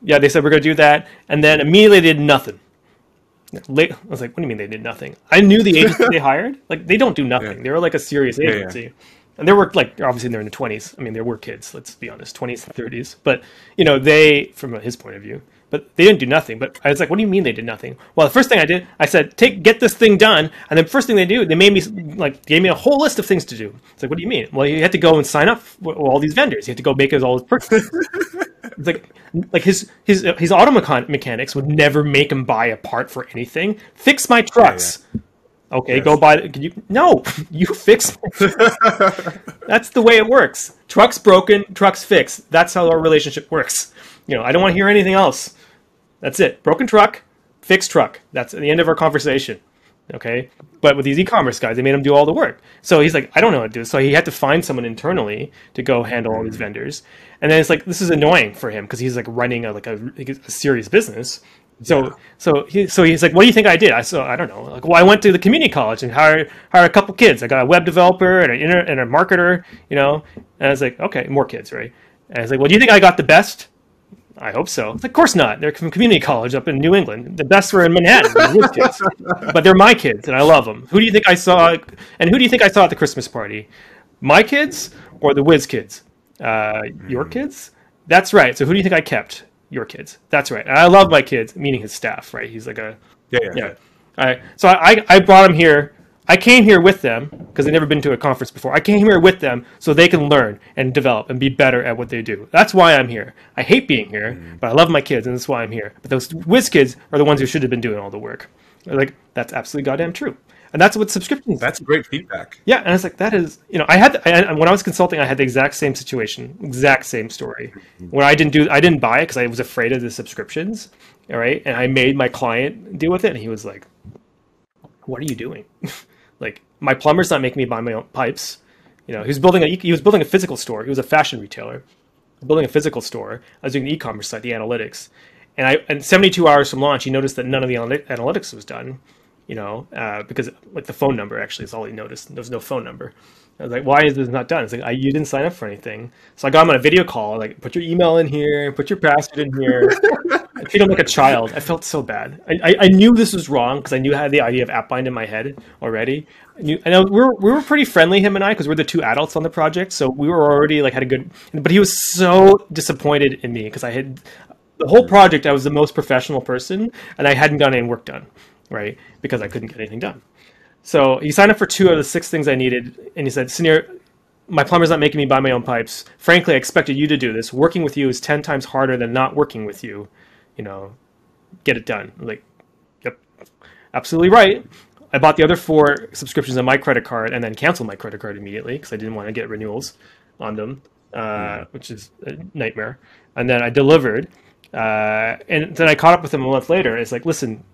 Yeah, they said we're going to do that. And then immediately they did nothing. I was like, what do you mean they did nothing? I knew the agency they hired. Like, they don't do nothing. Yeah. They were like a serious agency. Yeah, yeah. And they were like, obviously they're in the 20s. I mean, they were kids, let's be honest, 20s, 30s. But, you know, they, from his point of view, but they didn't do nothing. But I was like, what do you mean they did nothing? Well, the first thing I did, I said, take get this thing done. And then first thing they do, they made me like gave me a whole list of things to do. It's like, what do you mean? Well, you had to go and sign up with all these vendors. You had to go make all his purchases. it's like like his his his auto mechanics would never make him buy a part for anything. Fix my trucks. Yeah, yeah. Okay, yes. go buy. Can you? No, you fix. That's the way it works. Truck's broken, truck's fixed. That's how our relationship works. You know, I don't want to hear anything else. That's it. Broken truck, fixed truck. That's the end of our conversation. Okay. But with these e-commerce guys, they made him do all the work. So he's like, I don't know what to do. So he had to find someone internally to go handle all these vendors. And then it's like this is annoying for him because he's like running a like a, a serious business. So yeah. so he so he's like, what do you think I did? I so I don't know. Like, well, I went to the community college and hired hired a couple kids. I got a web developer and an and a marketer, you know. And I was like, okay, more kids, right? And I was like, well, do you think I got the best? I hope so. Of course not. They're from community college up in New England. The best were in Manhattan. but they're my kids, and I love them. Who do you think I saw? And who do you think I saw at the Christmas party? My kids or the Whiz kids? Uh, your hmm. kids? That's right. So who do you think I kept? Your kids. That's right. And I love my kids, meaning his staff. Right? He's like a yeah. yeah. yeah. All right. So I I brought him here I came here with them because they've never been to a conference before. I came here with them so they can learn and develop and be better at what they do. That's why I'm here. I hate being here, mm-hmm. but I love my kids, and that's why I'm here. But those whiz kids are the ones who should have been doing all the work. Like that's absolutely goddamn true, and that's what subscriptions. That's great feedback. Yeah, and it's like that is you know I had I, when I was consulting I had the exact same situation, exact same story, where I didn't do I didn't buy it because I was afraid of the subscriptions. All right, and I made my client deal with it, and he was like, "What are you doing?" like my plumber's not making me buy my own pipes. You know, he was building a he was building a physical store. He was a fashion retailer, building a physical store. I was doing the e-commerce site, the analytics, and I and 72 hours from launch, he noticed that none of the analytics was done. You know, uh, because like the phone number actually is all he noticed. There was no phone number. I was like, why is this not done? It's like, I, you didn't sign up for anything. So I got him on a video call, like, put your email in here, put your password in here. I treat him like a child. I felt so bad. I, I, I knew this was wrong because I knew I had the idea of AppBind in my head already. I, knew, I know we were, we were pretty friendly, him and I, because we're the two adults on the project. So we were already like had a good, but he was so disappointed in me because I had the whole project. I was the most professional person and I hadn't gotten any work done, right? Because I couldn't get anything done. So he signed up for two of the six things I needed, and he said, "Sunir, my plumber's not making me buy my own pipes. Frankly, I expected you to do this. Working with you is ten times harder than not working with you. You know, get it done." I'm like, yep, absolutely right. I bought the other four subscriptions on my credit card and then canceled my credit card immediately because I didn't want to get renewals on them, uh, mm. which is a nightmare. And then I delivered, uh, and then I caught up with him a month later. It's like, listen,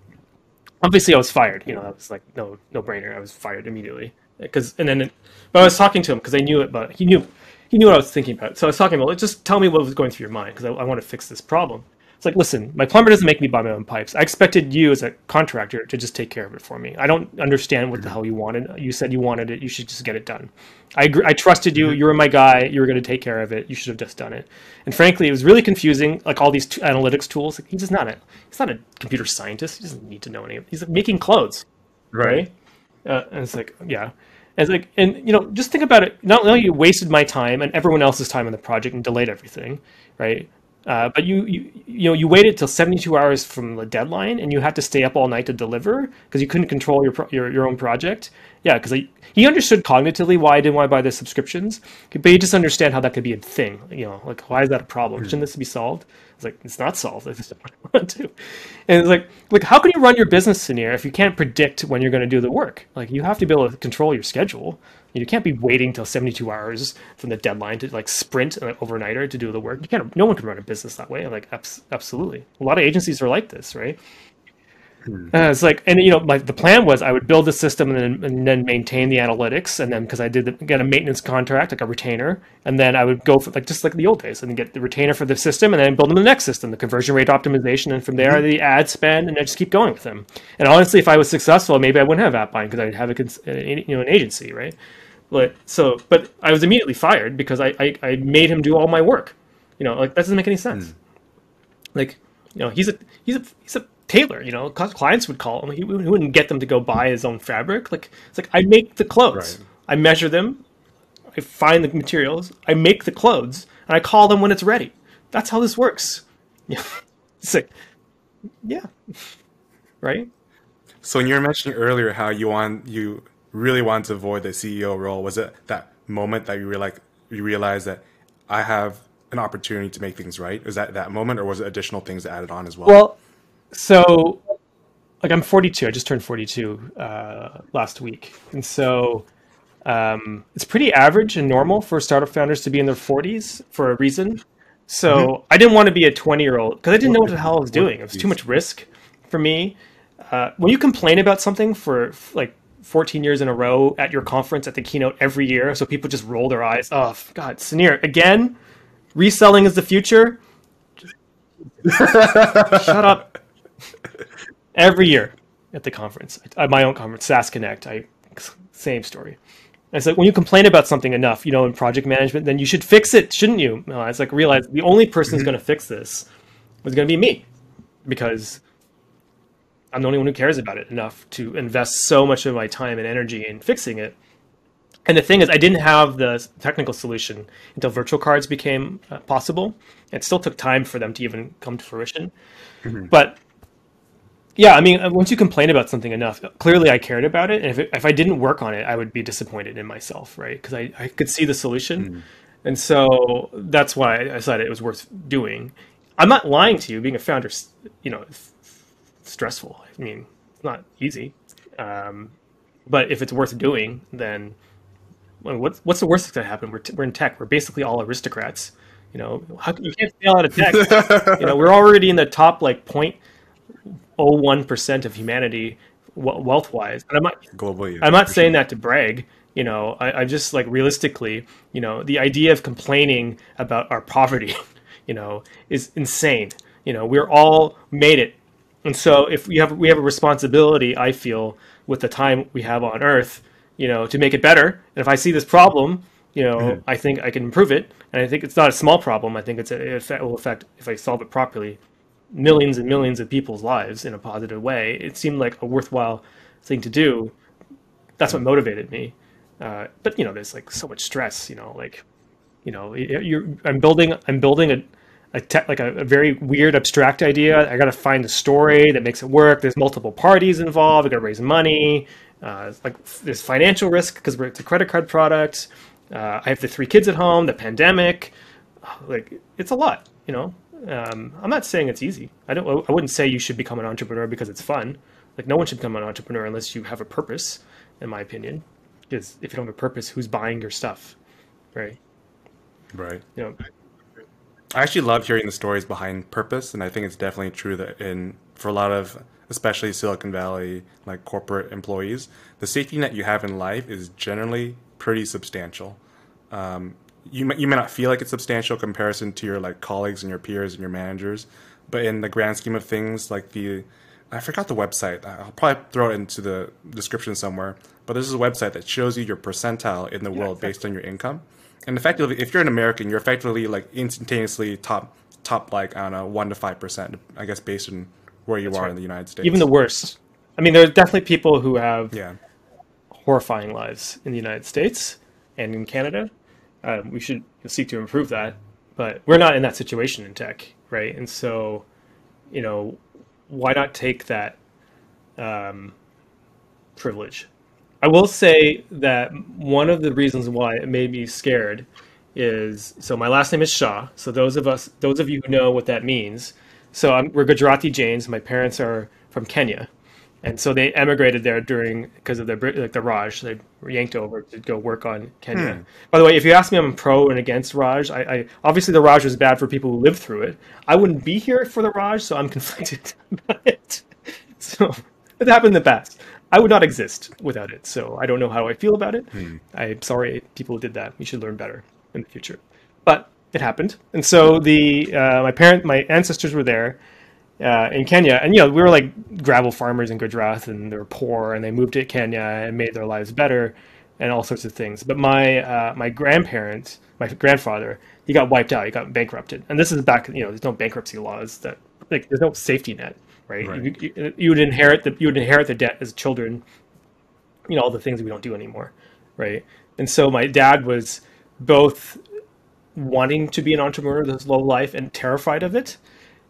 obviously I was fired. You know, that was like no no brainer. I was fired immediately because and then but I was talking to him because I knew it, but he knew he knew what I was thinking about. So I was talking about just tell me what was going through your mind because I, I want to fix this problem. It's like, listen, my plumber doesn't make me buy my own pipes. I expected you as a contractor to just take care of it for me. I don't understand what the hell you wanted. You said you wanted it. You should just get it done. I agree, I trusted you. You were my guy. You were going to take care of it. You should have just done it. And frankly, it was really confusing. Like all these t- analytics tools. Like, he's just not a he's not a computer scientist. He doesn't need to know any of. He's making clothes, right? right? Uh, and it's like, yeah. And it's like, and you know, just think about it. Not only you wasted my time and everyone else's time on the project and delayed everything, right? Uh, but you, you you know you waited till 72 hours from the deadline and you had to stay up all night to deliver because you couldn't control your your, your own project yeah because he understood cognitively why i didn't want to buy the subscriptions but he just understand how that could be a thing you know like why is that a problem shouldn't this be solved it's like it's not solved. I just don't want to. And it's like, like how can you run your business Sunir if you can't predict when you're going to do the work? Like you have to be able to control your schedule. You can't be waiting till 72 hours from the deadline to like sprint like overnighter to do the work. You can't. No one can run a business that way. I'm like, absolutely. A lot of agencies are like this, right? Uh, it's like, and you know, my, the plan was I would build the system and then, and then maintain the analytics, and then because I did the, get a maintenance contract, like a retainer, and then I would go for like just like the old days, and get the retainer for the system, and then build them the next system, the conversion rate optimization, and from there mm-hmm. the ad spend, and I just keep going with them. And honestly, if I was successful, maybe I wouldn't have AppBind because I'd have a you know an agency, right? But so, but I was immediately fired because I I, I made him do all my work. You know, like that doesn't make any sense. Mm. Like, you know, he's a he's a he's a tailor. You know, clients would call him. He, wouldn't get them to go buy his own fabric. Like it's like I make the clothes. Right. I measure them. I find the materials. I make the clothes, and I call them when it's ready. That's how this works. Yeah, it's like, yeah, right. So when you were mentioning earlier how you want you really wanted to avoid the CEO role, was it that moment that you were like you realized that I have an opportunity to make things right? Is that that moment, or was it additional things added on as well? Well, so like I'm 42. I just turned 42 uh, last week, and so um, it's pretty average and normal for startup founders to be in their 40s for a reason. So mm-hmm. I didn't want to be a 20 year old because I didn't know what the hell I was doing. It was too much risk for me. Uh, when you complain about something for like 14 years in a row at your conference at the keynote every year, so people just roll their eyes. Oh God, Sunir again. Reselling is the future. Shut up every year at the conference, at my own conference, SaaS Connect. I same story. And it's like when you complain about something enough, you know, in project management, then you should fix it, shouldn't you? No, it's like realize the only person who's mm-hmm. going to fix this is going to be me, because I'm the only one who cares about it enough to invest so much of my time and energy in fixing it. And the thing is, I didn't have the technical solution until virtual cards became uh, possible. It still took time for them to even come to fruition. Mm-hmm. But yeah, I mean, uh, once you complain about something enough, clearly I cared about it. And if, it, if I didn't work on it, I would be disappointed in myself, right? Because I, I could see the solution. Mm. And so that's why I decided it was worth doing. I'm not lying to you. Being a founder, you know, stressful. I mean, it's not easy. Um, but if it's worth doing, then what's what's the worst that could happen? We're, t- we're in tech. We're basically all aristocrats. You know, how, you can't fail out of tech. you know, we're already in the top like point 0.01% of humanity wealth wise. And I'm not globally. I'm not saying sure. that to brag. You know, I, I just like realistically, you know, the idea of complaining about our poverty, you know, is insane. You know, we're all made it, and so if we have we have a responsibility, I feel, with the time we have on Earth, you know, to make it better. And if I see this problem, you know, mm-hmm. I think I can improve it. And I think it's not a small problem. I think it's a, it will affect if I solve it properly millions and millions of people's lives in a positive way. It seemed like a worthwhile thing to do. That's what motivated me. Uh, but you know, there's like so much stress. You know, like you know, you're I'm building I'm building a a te- like a, a, very weird abstract idea. I got to find a story that makes it work. There's multiple parties involved. I got to raise money. Uh, like there's financial risk because it's a credit card product. Uh, I have the three kids at home. The pandemic, like it's a lot, you know. Um, I'm not saying it's easy. I don't. I wouldn't say you should become an entrepreneur because it's fun. Like no one should become an entrepreneur unless you have a purpose, in my opinion. Because if you don't have a purpose, who's buying your stuff, right? Right. You know, I actually love hearing the stories behind purpose, and I think it's definitely true that in for a lot of especially Silicon Valley like corporate employees, the safety net you have in life is generally pretty substantial. Um, you may, you may not feel like it's substantial comparison to your like colleagues and your peers and your managers, but in the grand scheme of things, like the I forgot the website. I'll probably throw it into the description somewhere. But this is a website that shows you your percentile in the yeah, world exactly. based on your income. And effectively, if you're an American, you're effectively like instantaneously top top like I don't know one to five percent. I guess based on where you That's are right. in the United States. Even the worst. I mean, there are definitely people who have yeah. horrifying lives in the United States and in Canada. Um, we should seek to improve that, but we're not in that situation in tech, right? And so, you know, why not take that um, privilege? I will say that one of the reasons why it made me scared is so my last name is Shah. So those of us, those of you who know what that means, so I'm, we're Gujarati Jains. My parents are from Kenya, and so they emigrated there during because of the like the Raj. They yanked over to go work on Kenya. Hmm. By the way, if you ask me, I'm pro and against Raj. I, I, obviously the Raj was bad for people who lived through it. I wouldn't be here for the Raj, so I'm conflicted about it. So it happened in the past. I would not exist without it. So I don't know how I feel about it. Hmm. I'm sorry, people did that. You should learn better in the future. But it happened, and so the uh, my parent, my ancestors were there uh, in Kenya, and you know we were like gravel farmers in Gujarat, and they were poor, and they moved to Kenya and made their lives better, and all sorts of things. But my uh, my grandparents, my grandfather, he got wiped out, he got bankrupted, and this is back. You know, there's no bankruptcy laws that like there's no safety net, right? right. You, you, would inherit the you would inherit the debt as children. You know all the things we don't do anymore, right? And so my dad was both wanting to be an entrepreneur this low life and terrified of it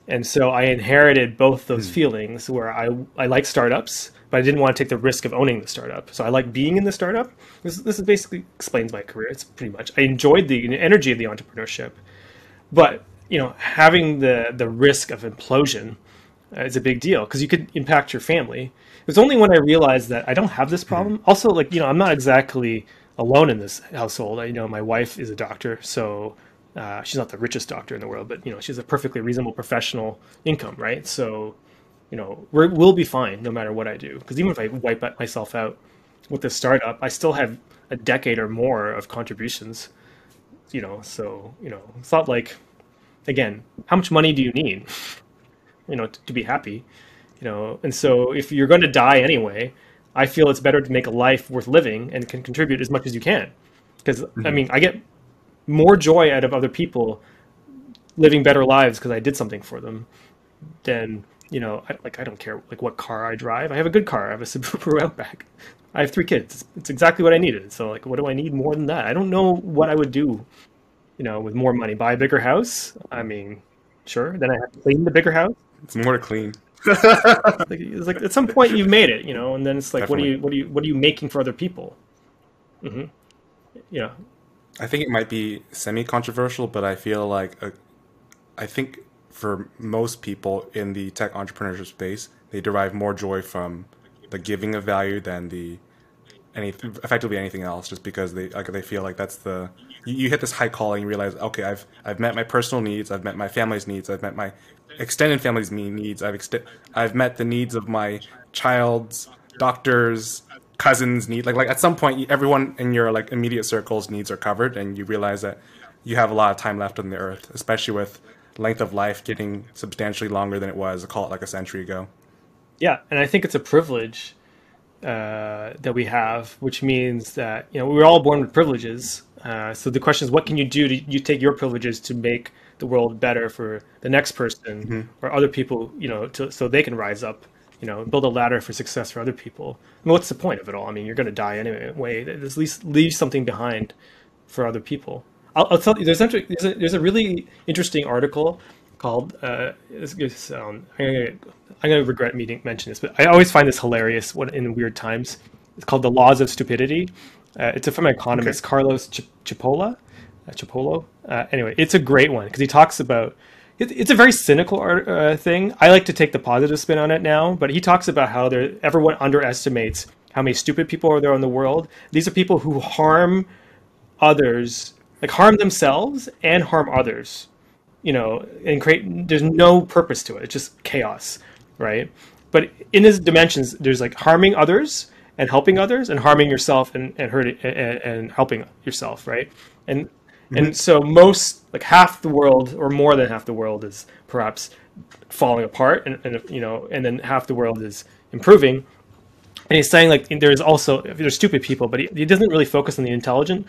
and so I inherited both those mm. feelings where I, I like startups, but I didn't want to take the risk of owning the startup. So I like being in the startup. This, this basically explains my career. It's pretty much, I enjoyed the energy of the entrepreneurship, but you know, having the, the risk of implosion is a big deal because you could impact your family. It was only when I realized that I don't have this problem. Mm. Also, like, you know, I'm not exactly alone in this household. I, you know, my wife is a doctor, so uh, she's not the richest doctor in the world, but you know she's a perfectly reasonable professional income, right? So, you know, we will be fine no matter what I do. Because even if I wipe myself out with this startup, I still have a decade or more of contributions. You know, so you know, it's not like, again, how much money do you need, you know, to, to be happy, you know? And so if you're going to die anyway, I feel it's better to make a life worth living and can contribute as much as you can. Because mm-hmm. I mean, I get more joy out of other people living better lives because I did something for them than you know I, like I don't care like what car I drive. I have a good car. I have a Subaru Outback. I have three kids. It's exactly what I needed. So like, what do I need more than that? I don't know what I would do. You know, with more money, buy a bigger house. I mean, sure. Then I have to clean the bigger house. It's more to clean. like, it's like at some point you've made it, you know, and then it's like, Definitely. what are you, what are you, what are you making for other people? Mm-hmm. Yeah, I think it might be semi controversial, but I feel like a, I think for most people in the tech entrepreneurship space, they derive more joy from the giving of value than the any effectively anything else just because they like they feel like that's the you, you hit this high calling you realize okay I've I've met my personal needs I've met my family's needs I've met my extended family's needs. I've ext- I've met the needs of my child's doctors cousins need. Like like at some point everyone in your like immediate circles needs are covered and you realize that you have a lot of time left on the earth especially with length of life getting substantially longer than it was call it like a century ago. Yeah and i think it's a privilege uh, that we have which means that you know we are all born with privileges. Uh, so the question is what can you do to you take your privileges to make the world better for the next person mm-hmm. or other people you know to, so they can rise up you know, build a ladder for success for other people. I mean, what's the point of it all? I mean, you're going to die anyway. At least leave something behind for other people. I'll, I'll tell you, there's, there's, a, there's a really interesting article called, uh, um, I'm going to regret meeting, mention this, but I always find this hilarious when, in weird times. It's called The Laws of Stupidity. Uh, it's from an economist, okay. Carlos Ch- Cipolla. Uh, Chipolo. Uh, anyway, it's a great one because he talks about it, it's a very cynical art, uh, thing. I like to take the positive spin on it now, but he talks about how there everyone underestimates how many stupid people are there in the world. These are people who harm others, like harm themselves and harm others. You know, and create. There's no purpose to it. It's just chaos, right? But in his dimensions, there's like harming others and helping others, and harming yourself and and hurting and, and helping yourself, right? And Mm-hmm. And so most like half the world or more than half the world is perhaps falling apart and, and you know and then half the world is improving. And he's saying like there's also there's stupid people but he, he doesn't really focus on the intelligent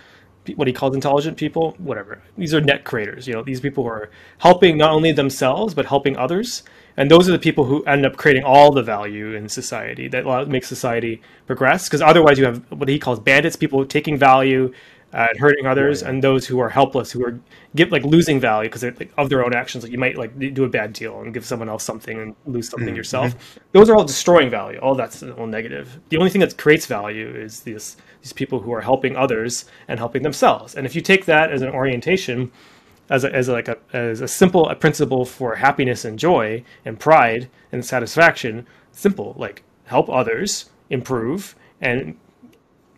what he calls intelligent people whatever. These are net creators you know these people who are helping not only themselves but helping others. And those are the people who end up creating all the value in society that makes society progress. Because otherwise you have what he calls bandits people taking value uh, and hurting others, and those who are helpless, who are get like losing value because like, of their own actions. Like you might like do a bad deal and give someone else something and lose something mm-hmm. yourself. Those are all destroying value. All that's all negative. The only thing that creates value is these these people who are helping others and helping themselves. And if you take that as an orientation, as a, as a, like a as a simple a principle for happiness and joy and pride and satisfaction, simple like help others improve, and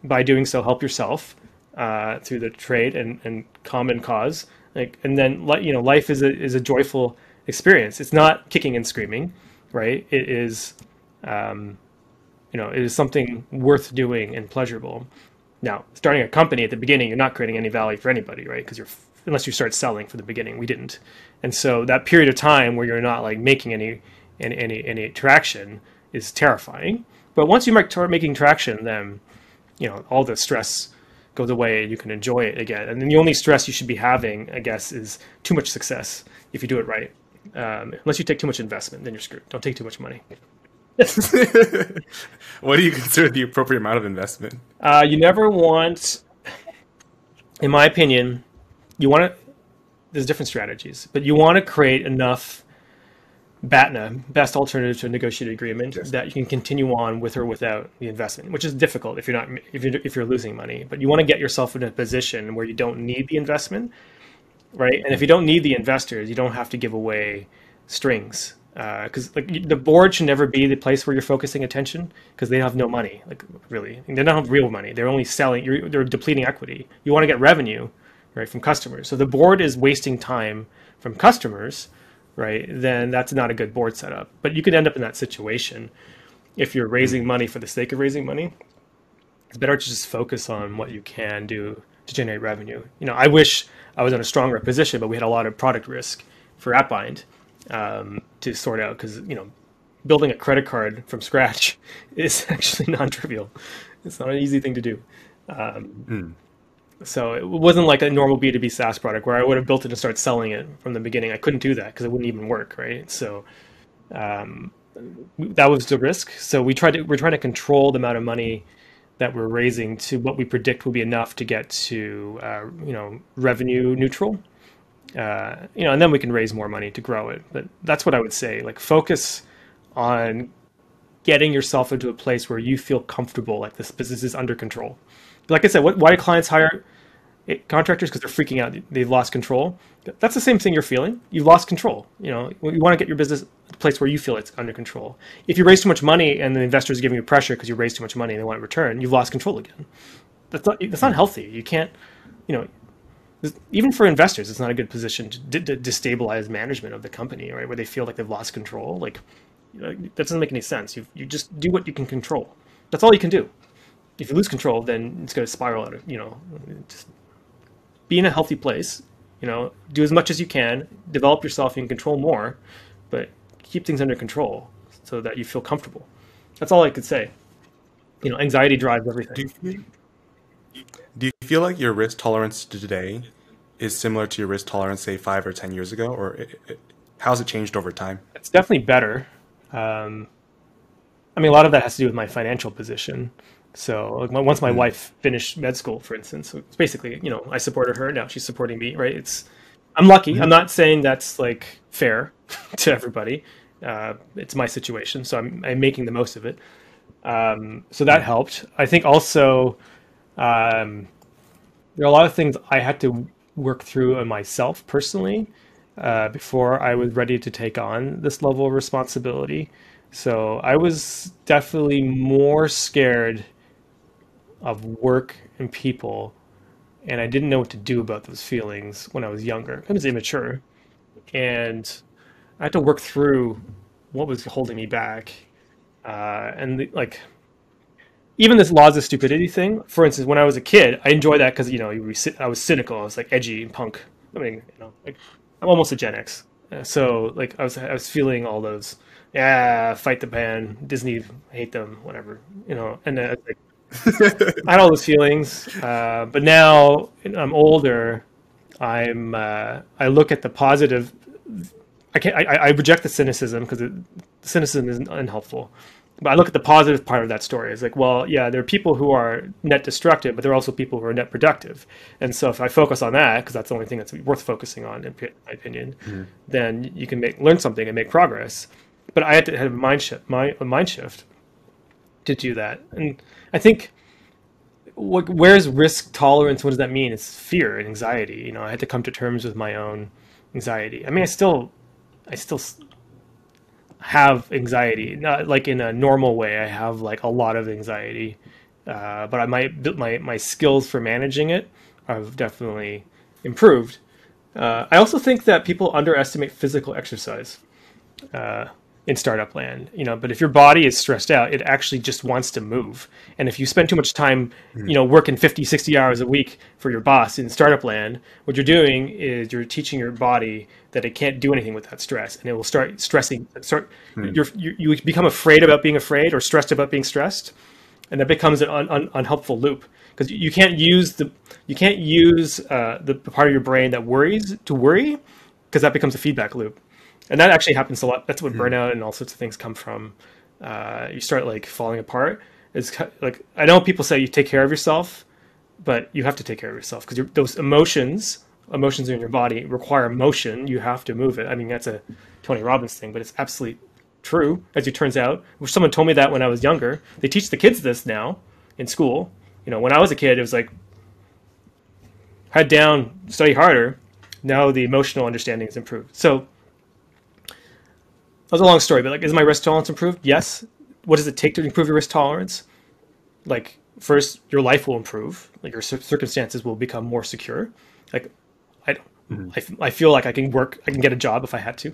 by doing so, help yourself uh, through the trade and, and common cause. Like, and then you know, life is a is a joyful experience. It's not kicking and screaming, right? It is, um, you know, it is something worth doing and pleasurable. Now, starting a company at the beginning, you're not creating any value for anybody, right? Because you're unless you start selling for the beginning. We didn't, and so that period of time where you're not like making any any any, any traction is terrifying. But once you start making traction, then you know all the stress goes away and you can enjoy it again. And then the only stress you should be having, I guess, is too much success if you do it right. Um, unless you take too much investment, then you're screwed. Don't take too much money. what do you consider the appropriate amount of investment? Uh, you never want, in my opinion, you want to. There's different strategies, but you want to create enough BATNA, best alternative to a negotiated agreement, yes. that you can continue on with or without the investment, which is difficult if you're not if you're if you're losing money. But you want to get yourself in a position where you don't need the investment, right? And if you don't need the investors, you don't have to give away strings because uh, like the board should never be the place where you're focusing attention because they have no money like really they don't have real money they're only selling You're, they're depleting equity you want to get revenue right from customers so the board is wasting time from customers right then that's not a good board setup but you could end up in that situation if you're raising money for the sake of raising money it's better to just focus on what you can do to generate revenue you know i wish i was in a stronger position but we had a lot of product risk for AppBind um, to sort out because you know building a credit card from scratch is actually non-trivial. It's not an easy thing to do. Um, mm. So it wasn't like a normal B2B SaaS product where I would have built it and started selling it from the beginning. I couldn't do that because it wouldn't even work, right? So um, that was the risk. So we tried to we're trying to control the amount of money that we're raising to what we predict will be enough to get to uh, you know revenue neutral uh, you know, and then we can raise more money to grow it. But that's what I would say. Like focus on getting yourself into a place where you feel comfortable, like this business is under control. Like I said, what, why do clients hire contractors? Because they're freaking out. They've lost control. That's the same thing you're feeling. You've lost control. You know, you want to get your business a place where you feel it's under control. If you raise too much money and the investors are giving you pressure because you raised too much money and they want a return, you've lost control again. That's not, that's not healthy. You can't, you know, even for investors, it's not a good position to, to, destabilize management of the company, right? Where they feel like they've lost control. Like you know, that doesn't make any sense. You you just do what you can control. That's all you can do. If you lose control, then it's going to spiral out of you know. Just be in a healthy place. You know, do as much as you can. Develop yourself. You can control more, but keep things under control so that you feel comfortable. That's all I could say. You know, anxiety drives everything. Do you feel like your risk tolerance today is similar to your risk tolerance, say, five or 10 years ago? Or it, it, how's it changed over time? It's definitely better. Um, I mean, a lot of that has to do with my financial position. So like, once my mm. wife finished med school, for instance, it's basically, you know, I supported her. Now she's supporting me, right? It's, I'm lucky. Mm-hmm. I'm not saying that's like fair to everybody. Uh, it's my situation, so I'm, I'm making the most of it. Um, so that helped. I think also um, there are a lot of things I had to work through myself personally uh, before I was ready to take on this level of responsibility. So I was definitely more scared of work and people, and I didn't know what to do about those feelings when I was younger. I was immature, and I had to work through what was holding me back, uh, and the, like even this laws of stupidity thing. For instance, when I was a kid, I enjoyed that because you know I was cynical. I was like edgy and punk. I mean, you know, like I'm almost a Gen X, so like I was I was feeling all those yeah fight the ban Disney hate them whatever you know and uh, like, I had all those feelings. Uh, but now I'm older. I'm uh, I look at the positive. I can't. I, I reject the cynicism because cynicism is unhelpful but I look at the positive part of that story. It's like, well, yeah, there are people who are net destructive, but there are also people who are net productive. And so if I focus on that, because that's the only thing that's worth focusing on, in my opinion, mm-hmm. then you can make learn something and make progress. But I had to have a mind shift, my, a mind shift to do that. And I think what, where's risk tolerance? What does that mean? It's fear and anxiety. You know, I had to come to terms with my own anxiety. I mean, I still, I still have anxiety, not like in a normal way. I have like a lot of anxiety, uh, but I might my my skills for managing it have definitely improved. Uh, I also think that people underestimate physical exercise. Uh, in startup land you know but if your body is stressed out it actually just wants to move. And if you spend too much time you know working 50 60 hours a week for your boss in startup land what you're doing is you're teaching your body that it can't do anything with that stress and it will start stressing start you're, you, you become afraid about being afraid or stressed about being stressed and that becomes an un, un, unhelpful loop. Because you can't use the you can't use uh, the part of your brain that worries to worry because that becomes a feedback loop and that actually happens a lot. That's what burnout and all sorts of things come from. Uh, you start like falling apart. It's like I know people say you take care of yourself, but you have to take care of yourself because those emotions, emotions in your body require motion. You have to move it. I mean, that's a Tony Robbins thing, but it's absolutely true as it turns out. Which someone told me that when I was younger. They teach the kids this now in school. You know, when I was a kid, it was like head down, study harder. Now the emotional understanding is improved. So was a long story, but like, is my risk tolerance improved? Yes. What does it take to improve your risk tolerance? Like, first, your life will improve. Like, your circumstances will become more secure. Like, I, mm-hmm. I, I feel like I can work, I can get a job if I had to.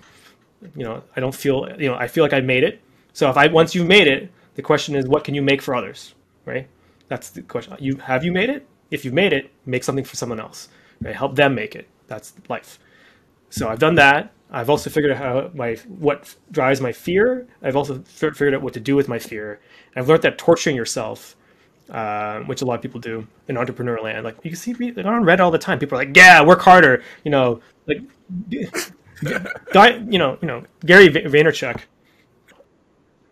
You know, I don't feel, you know, I feel like I made it. So if I once you've made it, the question is, what can you make for others, right? That's the question. You have you made it? If you've made it, make something for someone else. Right? Help them make it. That's life. So I've done that. I've also figured out how my what drives my fear. I've also figured out what to do with my fear. And I've learned that torturing yourself, uh, which a lot of people do in entrepreneur land, like you can see like on Reddit all the time. People are like, "Yeah, work harder," you know, like guy, you know, you know, Gary Vaynerchuk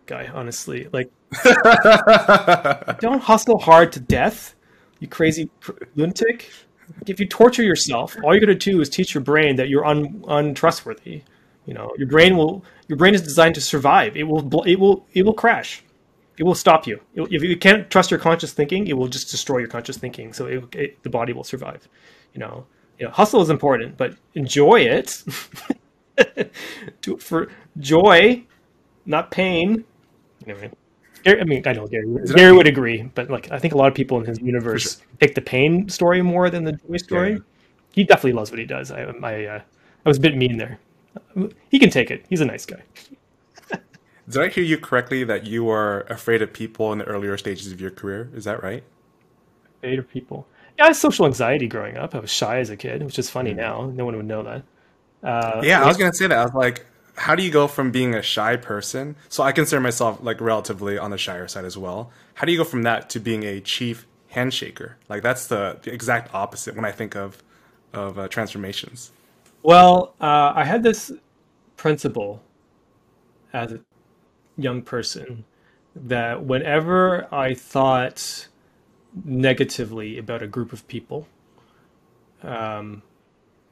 guy. Honestly, like, don't hustle hard to death, you crazy lunatic if you torture yourself, all you're going to do is teach your brain that you're un, untrustworthy. You know, your brain will your brain is designed to survive. It will it will it will crash. It will stop you. It, if you can't trust your conscious thinking, it will just destroy your conscious thinking. So it, it, the body will survive. You know, you know, hustle is important, but enjoy it. do it for joy, not pain. Anyway. I mean, I know Gary. Gary would agree, but like I think a lot of people in his universe sure. pick the pain story more than the joy story. Yeah. He definitely loves what he does. I, I, uh, I was a bit mean there. He can take it. He's a nice guy. Did I hear you correctly that you were afraid of people in the earlier stages of your career? Is that right? Afraid of people. Yeah, I had social anxiety growing up. I was shy as a kid, which is funny mm-hmm. now. No one would know that. Uh, yeah, I was gonna say that. I was like, how do you go from being a shy person? So I consider myself like relatively on the shyer side as well. How do you go from that to being a chief handshaker? Like that's the, the exact opposite when I think of of uh, transformations. Well, uh, I had this principle as a young person that whenever I thought negatively about a group of people, um,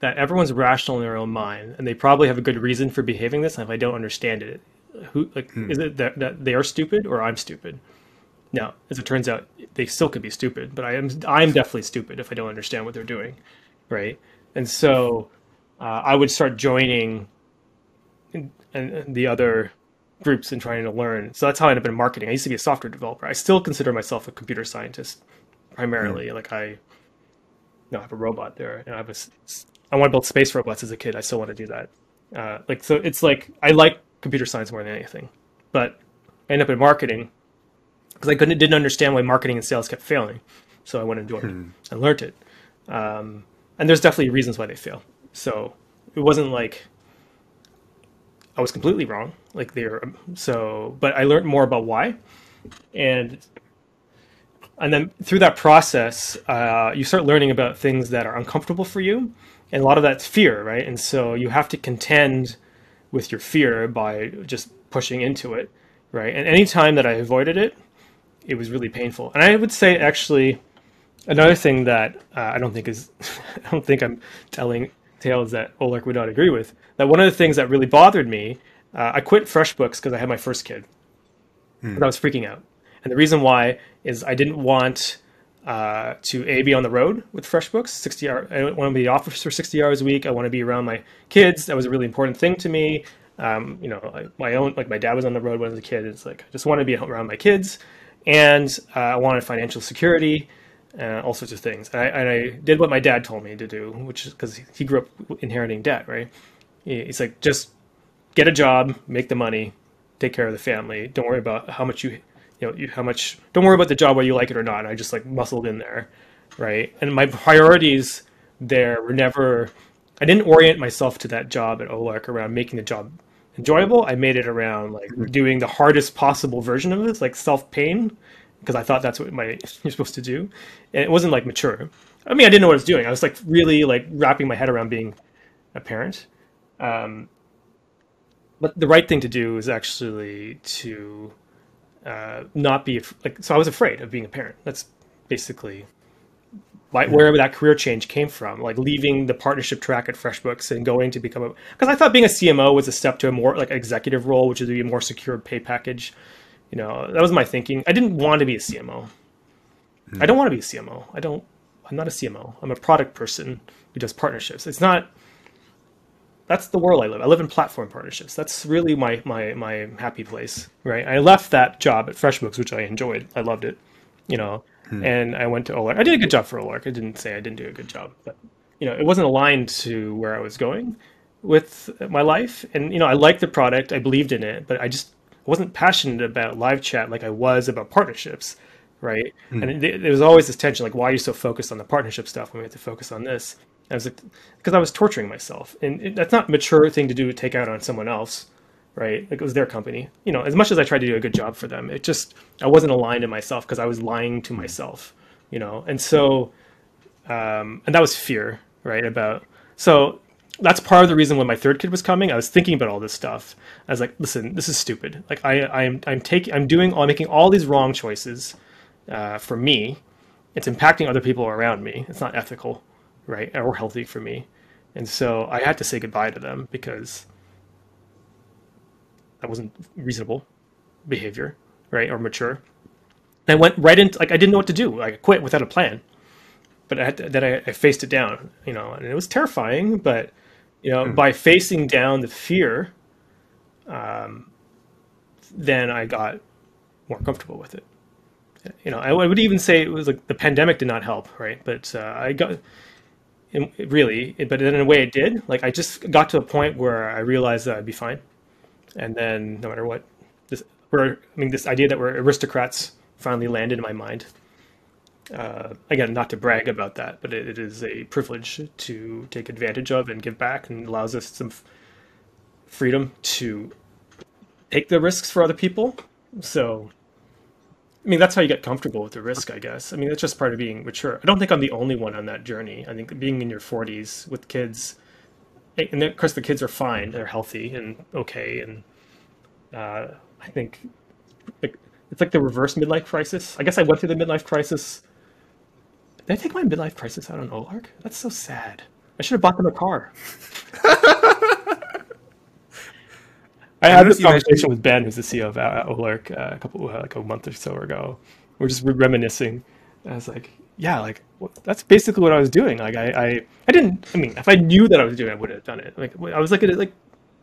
that everyone's rational in their own mind, and they probably have a good reason for behaving this. And if I don't understand it, who like hmm. is it that, that they are stupid or I'm stupid? Now, as it turns out, they still could be stupid, but I am I'm definitely stupid if I don't understand what they're doing, right? And so uh, I would start joining in, in, the other groups and trying to learn. So that's how I ended up in marketing. I used to be a software developer. I still consider myself a computer scientist primarily. Mm. Like I, you know, I have a robot there, and I have a I want to build space robots as a kid. I still want to do that. Uh, like so, it's like I like computer science more than anything, but I end up in marketing because I couldn't didn't understand why marketing and sales kept failing. So I went and joined hmm. and learned it. Um, and there's definitely reasons why they fail. So it wasn't like I was completely wrong. Like they're so, but I learned more about why, and and then through that process, uh, you start learning about things that are uncomfortable for you, and a lot of that's fear, right? And so you have to contend with your fear by just pushing into it, right? And any time that I avoided it, it was really painful. And I would say actually another thing that uh, I don't think is I don't think I'm telling tales that Oleg would not agree with. That one of the things that really bothered me, uh, I quit FreshBooks because I had my first kid, hmm. I was freaking out. And the reason why is I didn't want uh, to a be on the road with FreshBooks. Sixty hour, I want to be office for sixty hours a week. I want to be around my kids. That was a really important thing to me. Um, you know, my own, like my dad was on the road when I was a kid. It's like I just want to be around my kids, and uh, I wanted financial security, uh, all sorts of things. And I, and I, did what my dad told me to do, which is because he grew up inheriting debt. Right? He's like, just get a job, make the money, take care of the family. Don't worry about how much you, you know, you, how much. Don't worry about the job whether you like it or not. I just like muscled in there, right? And my priorities there were never I didn't orient myself to that job at Olark around making the job enjoyable. I made it around like mm-hmm. doing the hardest possible version of this, like self pain, because I thought that's what my you're supposed to do, and it wasn't like mature. I mean, I didn't know what I was doing. I was like really like wrapping my head around being a parent. Um, but the right thing to do is actually to uh, not be like. So I was afraid of being a parent. That's basically why, wherever that career change came from, like leaving the partnership track at FreshBooks and going to become a because I thought being a CMO was a step to a more like executive role, which would be a more secure pay package. You know, that was my thinking. I didn't want to be a CMO. Mm. I don't want to be a CMO. I don't. I'm not a CMO. I'm a product person who does partnerships. It's not. That's the world I live. I live in platform partnerships. That's really my my my happy place, right? I left that job at FreshBooks, which I enjoyed. I loved it. You know, Hmm. And I went to Olark. I did a good job for Olark. I didn't say I didn't do a good job, but you know, it wasn't aligned to where I was going with my life. And you know, I liked the product. I believed in it, but I just wasn't passionate about live chat like I was about partnerships, right? Hmm. And it, there was always this tension, like, why are you so focused on the partnership stuff when we have to focus on this? I was like, because I was torturing myself, and it, that's not a mature thing to do to take out on someone else right? Like it was their company. You know, as much as I tried to do a good job for them, it just I wasn't aligned to myself because I was lying to myself. You know, and so um, and that was fear, right? About so that's part of the reason when my third kid was coming, I was thinking about all this stuff. I was like, listen, this is stupid. Like I I'm I'm taking I'm doing I'm making all these wrong choices uh, for me. It's impacting other people around me. It's not ethical, right? Or healthy for me. And so I had to say goodbye to them because that wasn't reasonable behavior, right, or mature. And I went right into like I didn't know what to do. Like, I quit without a plan, but I to, then I, I, faced it down, you know, and it was terrifying. But you know, mm. by facing down the fear, um, then I got more comfortable with it. You know, I would even say it was like the pandemic did not help, right? But uh, I got really, but then in a way it did. Like I just got to a point where I realized that I'd be fine and then no matter what, this we're I mean this idea that we're aristocrats finally landed in my mind. Uh, again, not to brag about that, but it, it is a privilege to take advantage of and give back, and allows us some f- freedom to take the risks for other people. So, I mean, that's how you get comfortable with the risk, I guess. I mean, that's just part of being mature. I don't think I'm the only one on that journey. I think being in your 40s with kids and of course the kids are fine. They're healthy and okay. And uh, i think it's like the reverse midlife crisis. I guess i went through the midlife crisis. Did i take my midlife crisis out on olark? That's so sad. I should have bought them a car I had this conversation with Ben, who's the CEO of Olark, uh, a couple uh, like a month or so ago. We're just reminiscing. I was like, yeah, like that's basically what I was doing. Like I, I, I didn't. I mean, if I knew that I was doing, it, I would have done it. Like I was like, like,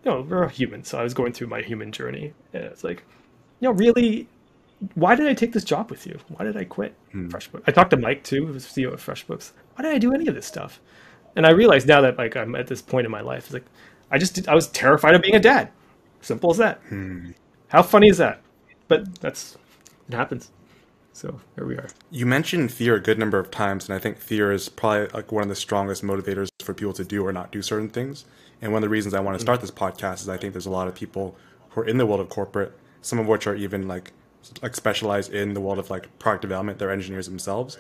you know, we're a human, so I was going through my human journey. And it's like, you know, really, why did I take this job with you? Why did I quit hmm. FreshBooks? I talked to Mike too, who's CEO of FreshBooks. Why did I do any of this stuff? And I realized now that like I'm at this point in my life, it's like I just did, I was terrified of being a dad. Simple as that. Hmm. How funny is that? But that's it happens. So here we are. You mentioned fear a good number of times, and I think fear is probably like one of the strongest motivators for people to do or not do certain things. And one of the reasons I want to start this podcast is I think there's a lot of people who are in the world of corporate, some of which are even like like specialized in the world of like product development. They're engineers themselves,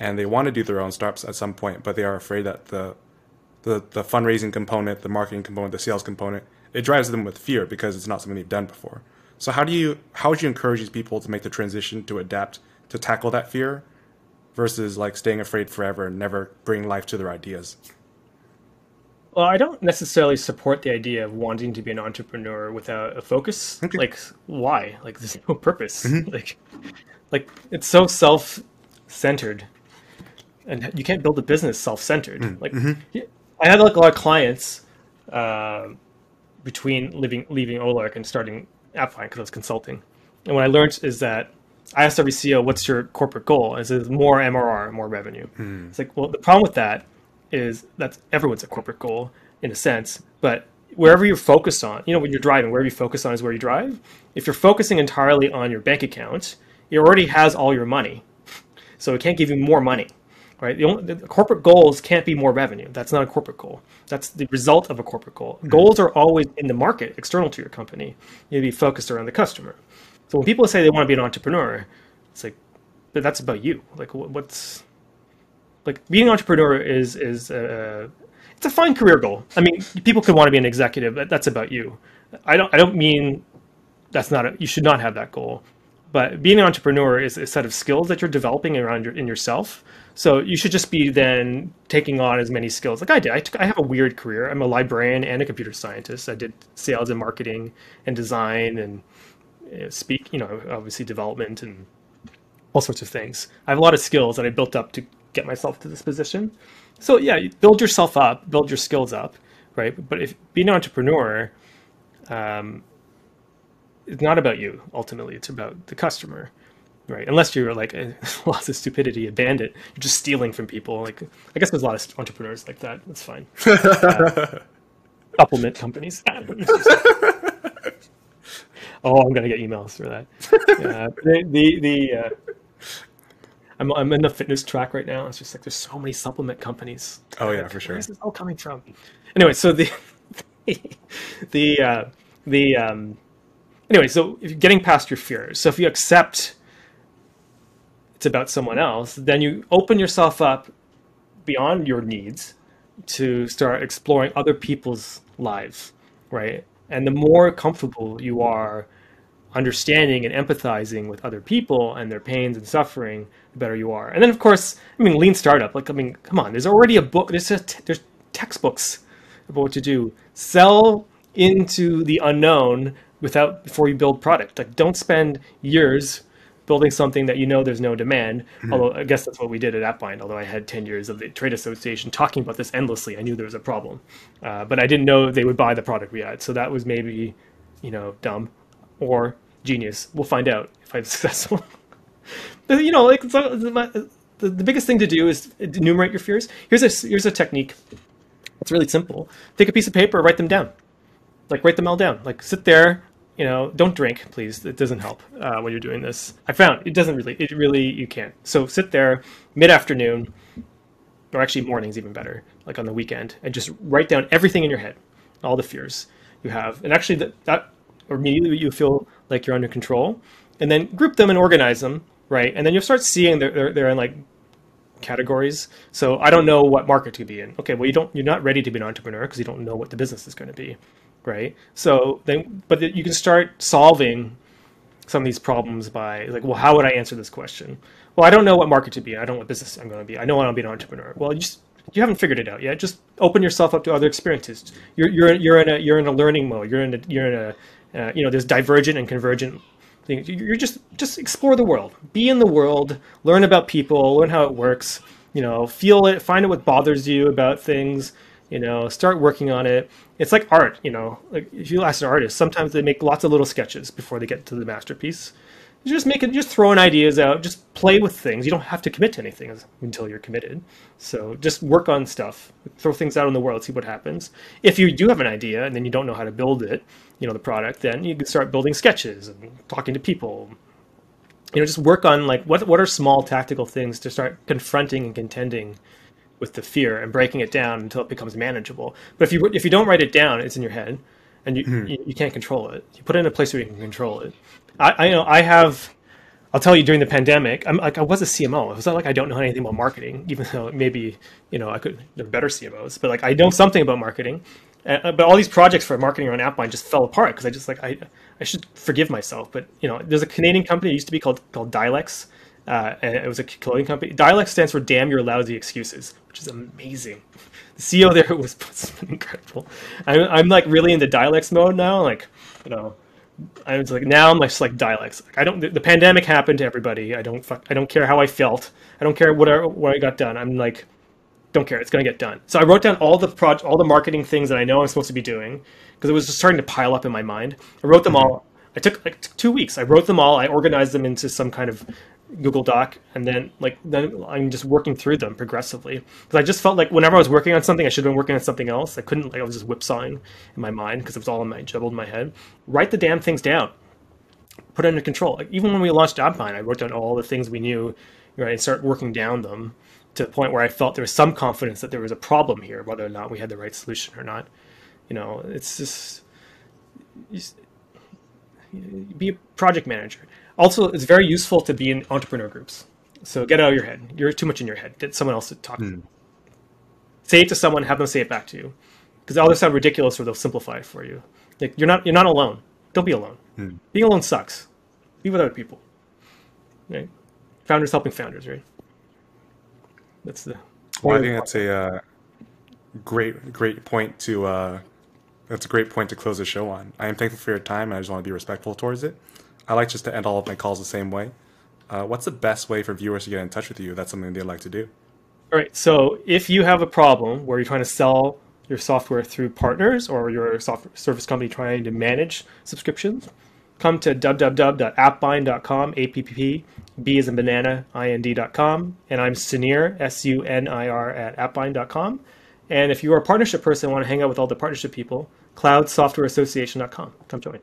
and they want to do their own startups at some point, but they are afraid that the the the fundraising component, the marketing component, the sales component, it drives them with fear because it's not something they've done before. So how do you how would you encourage these people to make the transition to adapt to tackle that fear versus like staying afraid forever and never bring life to their ideas? Well, I don't necessarily support the idea of wanting to be an entrepreneur without a focus. Okay. Like, why? Like, there's no purpose. Mm-hmm. Like, like it's so self-centered, and you can't build a business self-centered. Mm-hmm. Like, I had like a lot of clients, uh, between leaving leaving Olark and starting AppBind because I was consulting. And what I learned is that I asked every CEO, "What's your corporate goal?" And it says more MRR, more revenue. Hmm. It's like, well, the problem with that is that's everyone's a corporate goal in a sense, but wherever you're focused on, you know, when you're driving, wherever you focus on is where you drive. If you're focusing entirely on your bank account, it already has all your money, so it can't give you more money, right? The, only, the corporate goals can't be more revenue. That's not a corporate goal. That's the result of a corporate goal. Goals are always in the market, external to your company. You need to be focused around the customer. So when people say they want to be an entrepreneur, it's like, but that's about you. Like, wh- what's like being an entrepreneur is is uh, it's a fine career goal. I mean, people could want to be an executive, but that's about you. I don't I don't mean that's not a, you should not have that goal. But being an entrepreneur is a set of skills that you're developing around your, in yourself. So you should just be then taking on as many skills. Like I did. I, took, I have a weird career. I'm a librarian and a computer scientist. I did sales and marketing and design and uh, speak. You know, obviously development and all sorts of things. I have a lot of skills that I built up to get myself to this position. So yeah, build yourself up, build your skills up, right? But if being an entrepreneur, um, it's not about you. Ultimately, it's about the customer, right? Unless you're like a lots of stupidity, a bandit, you're just stealing from people. Like I guess there's a lot of entrepreneurs like that. That's fine. Uh, supplement companies. oh, I'm gonna get emails for that. Uh, the the, the uh, I'm I'm in the fitness track right now. It's just like there's so many supplement companies. Oh yeah, for sure. Where's this all coming from? Anyway, so the the uh, the um, anyway, so if you're getting past your fears, so if you accept it's about someone else, then you open yourself up beyond your needs to start exploring other people's lives, right? And the more comfortable you are understanding and empathizing with other people and their pains and suffering, the better you are. And then, of course, I mean, lean startup. Like, I mean, come on. There's already a book. There's just, there's textbooks about what to do. Sell into the unknown without before you build product. Like, don't spend years building something that you know there's no demand. Although I guess that's what we did at AppBind. Although I had 10 years of the trade association talking about this endlessly, I knew there was a problem, uh, but I didn't know they would buy the product we had. So that was maybe, you know, dumb or genius. We'll find out if I'm successful. But, you know, like so, the, the the biggest thing to do is enumerate your fears. Here's a here's a technique. It's really simple. Take a piece of paper, write them down. Like write them all down. Like sit there. You know, don't drink, please. It doesn't help uh, when you're doing this. I found it doesn't really. It really you can't. So sit there mid afternoon, or actually morning's even better. Like on the weekend, and just write down everything in your head, all the fears you have, and actually that that immediately you feel like you're under control, and then group them and organize them, right? And then you'll start seeing they're they're, they're in like categories. So I don't know what market to be in. Okay, well you don't you're not ready to be an entrepreneur because you don't know what the business is going to be, right? So then, but you can start solving some of these problems by like, well, how would I answer this question? Well, I don't know what market to be in. I don't know what business I'm going to be. I know I want to be an entrepreneur. Well, you just you haven't figured it out yet. Just open yourself up to other experiences. You're you're you're in a you're in a learning mode. You're in a you're in a uh, you know there's divergent and convergent things. You're just just explore the world. Be in the world. Learn about people. Learn how it works. You know, feel it. Find out what bothers you about things. You know, start working on it. It's like art. You know, like if you ask an artist, sometimes they make lots of little sketches before they get to the masterpiece. You just make it, just throwing ideas out, just play with things. You don't have to commit to anything until you're committed. So just work on stuff, throw things out in the world, see what happens. If you do have an idea and then you don't know how to build it, you know, the product, then you can start building sketches and talking to people. You know, just work on like what what are small tactical things to start confronting and contending with the fear and breaking it down until it becomes manageable. But if you if you don't write it down, it's in your head, and you you, you can't control it. You put it in a place where you can control it. I, I know I have. I'll tell you during the pandemic, I'm like I was a CMO. It was not like I don't know anything about marketing, even though maybe you know I could there are better CMOs, but like I know something about marketing. Uh, but all these projects for marketing around AppBind just fell apart because I just like I I should forgive myself. But you know, there's a Canadian company it used to be called called Dylex. Uh, and it was a clothing company. Dylex stands for "Damn Your Lousy Excuses," which is amazing. The CEO there was, incredible. I'm, I'm like really into Dylex mode now. Like, you know, I was like now I'm just like Dylex. Like I don't. The, the pandemic happened to everybody. I don't. Fuck, I don't care how I felt. I don't care what I, what I got done. I'm like, don't care. It's going to get done. So I wrote down all the pro- all the marketing things that I know I'm supposed to be doing because it was just starting to pile up in my mind. I wrote them all. I took like two weeks. I wrote them all. I organized them into some kind of Google Doc, and then like then I'm just working through them progressively because I just felt like whenever I was working on something, I should have been working on something else. I couldn't like I was just whipsawing in my mind because it was all in my jumbled in my head. Write the damn things down. Put it under control. Like even when we launched AppBind, I wrote down all the things we knew, right, and start working down them to the point where I felt there was some confidence that there was a problem here, whether or not we had the right solution or not. You know, it's just, just be a project manager. Also, it's very useful to be in entrepreneur groups. So get out of your head. You're too much in your head. Get someone else to talk. Mm. Say it to someone. Have them say it back to you, because they'll either sound ridiculous or they'll simplify it for you. Like you're not you're not alone. Don't be alone. Mm. Being alone sucks. Be with other people. Right? Founders helping founders. Right? That's the. Well, I think that's a uh, great great point to. Uh, that's a great point to close the show on. I am thankful for your time, and I just want to be respectful towards it. I like just to end all of my calls the same way. Uh, what's the best way for viewers to get in touch with you? That's something they'd like to do. All right. So if you have a problem where you're trying to sell your software through partners or your software service company trying to manage subscriptions, come to www.appbind.com, A-P-P-P, B is in banana, I-N-D.com. And I'm Sunir, S-U-N-I-R at appbind.com. And if you are a partnership person and want to hang out with all the partnership people, cloudsoftwareassociation.com. Come join.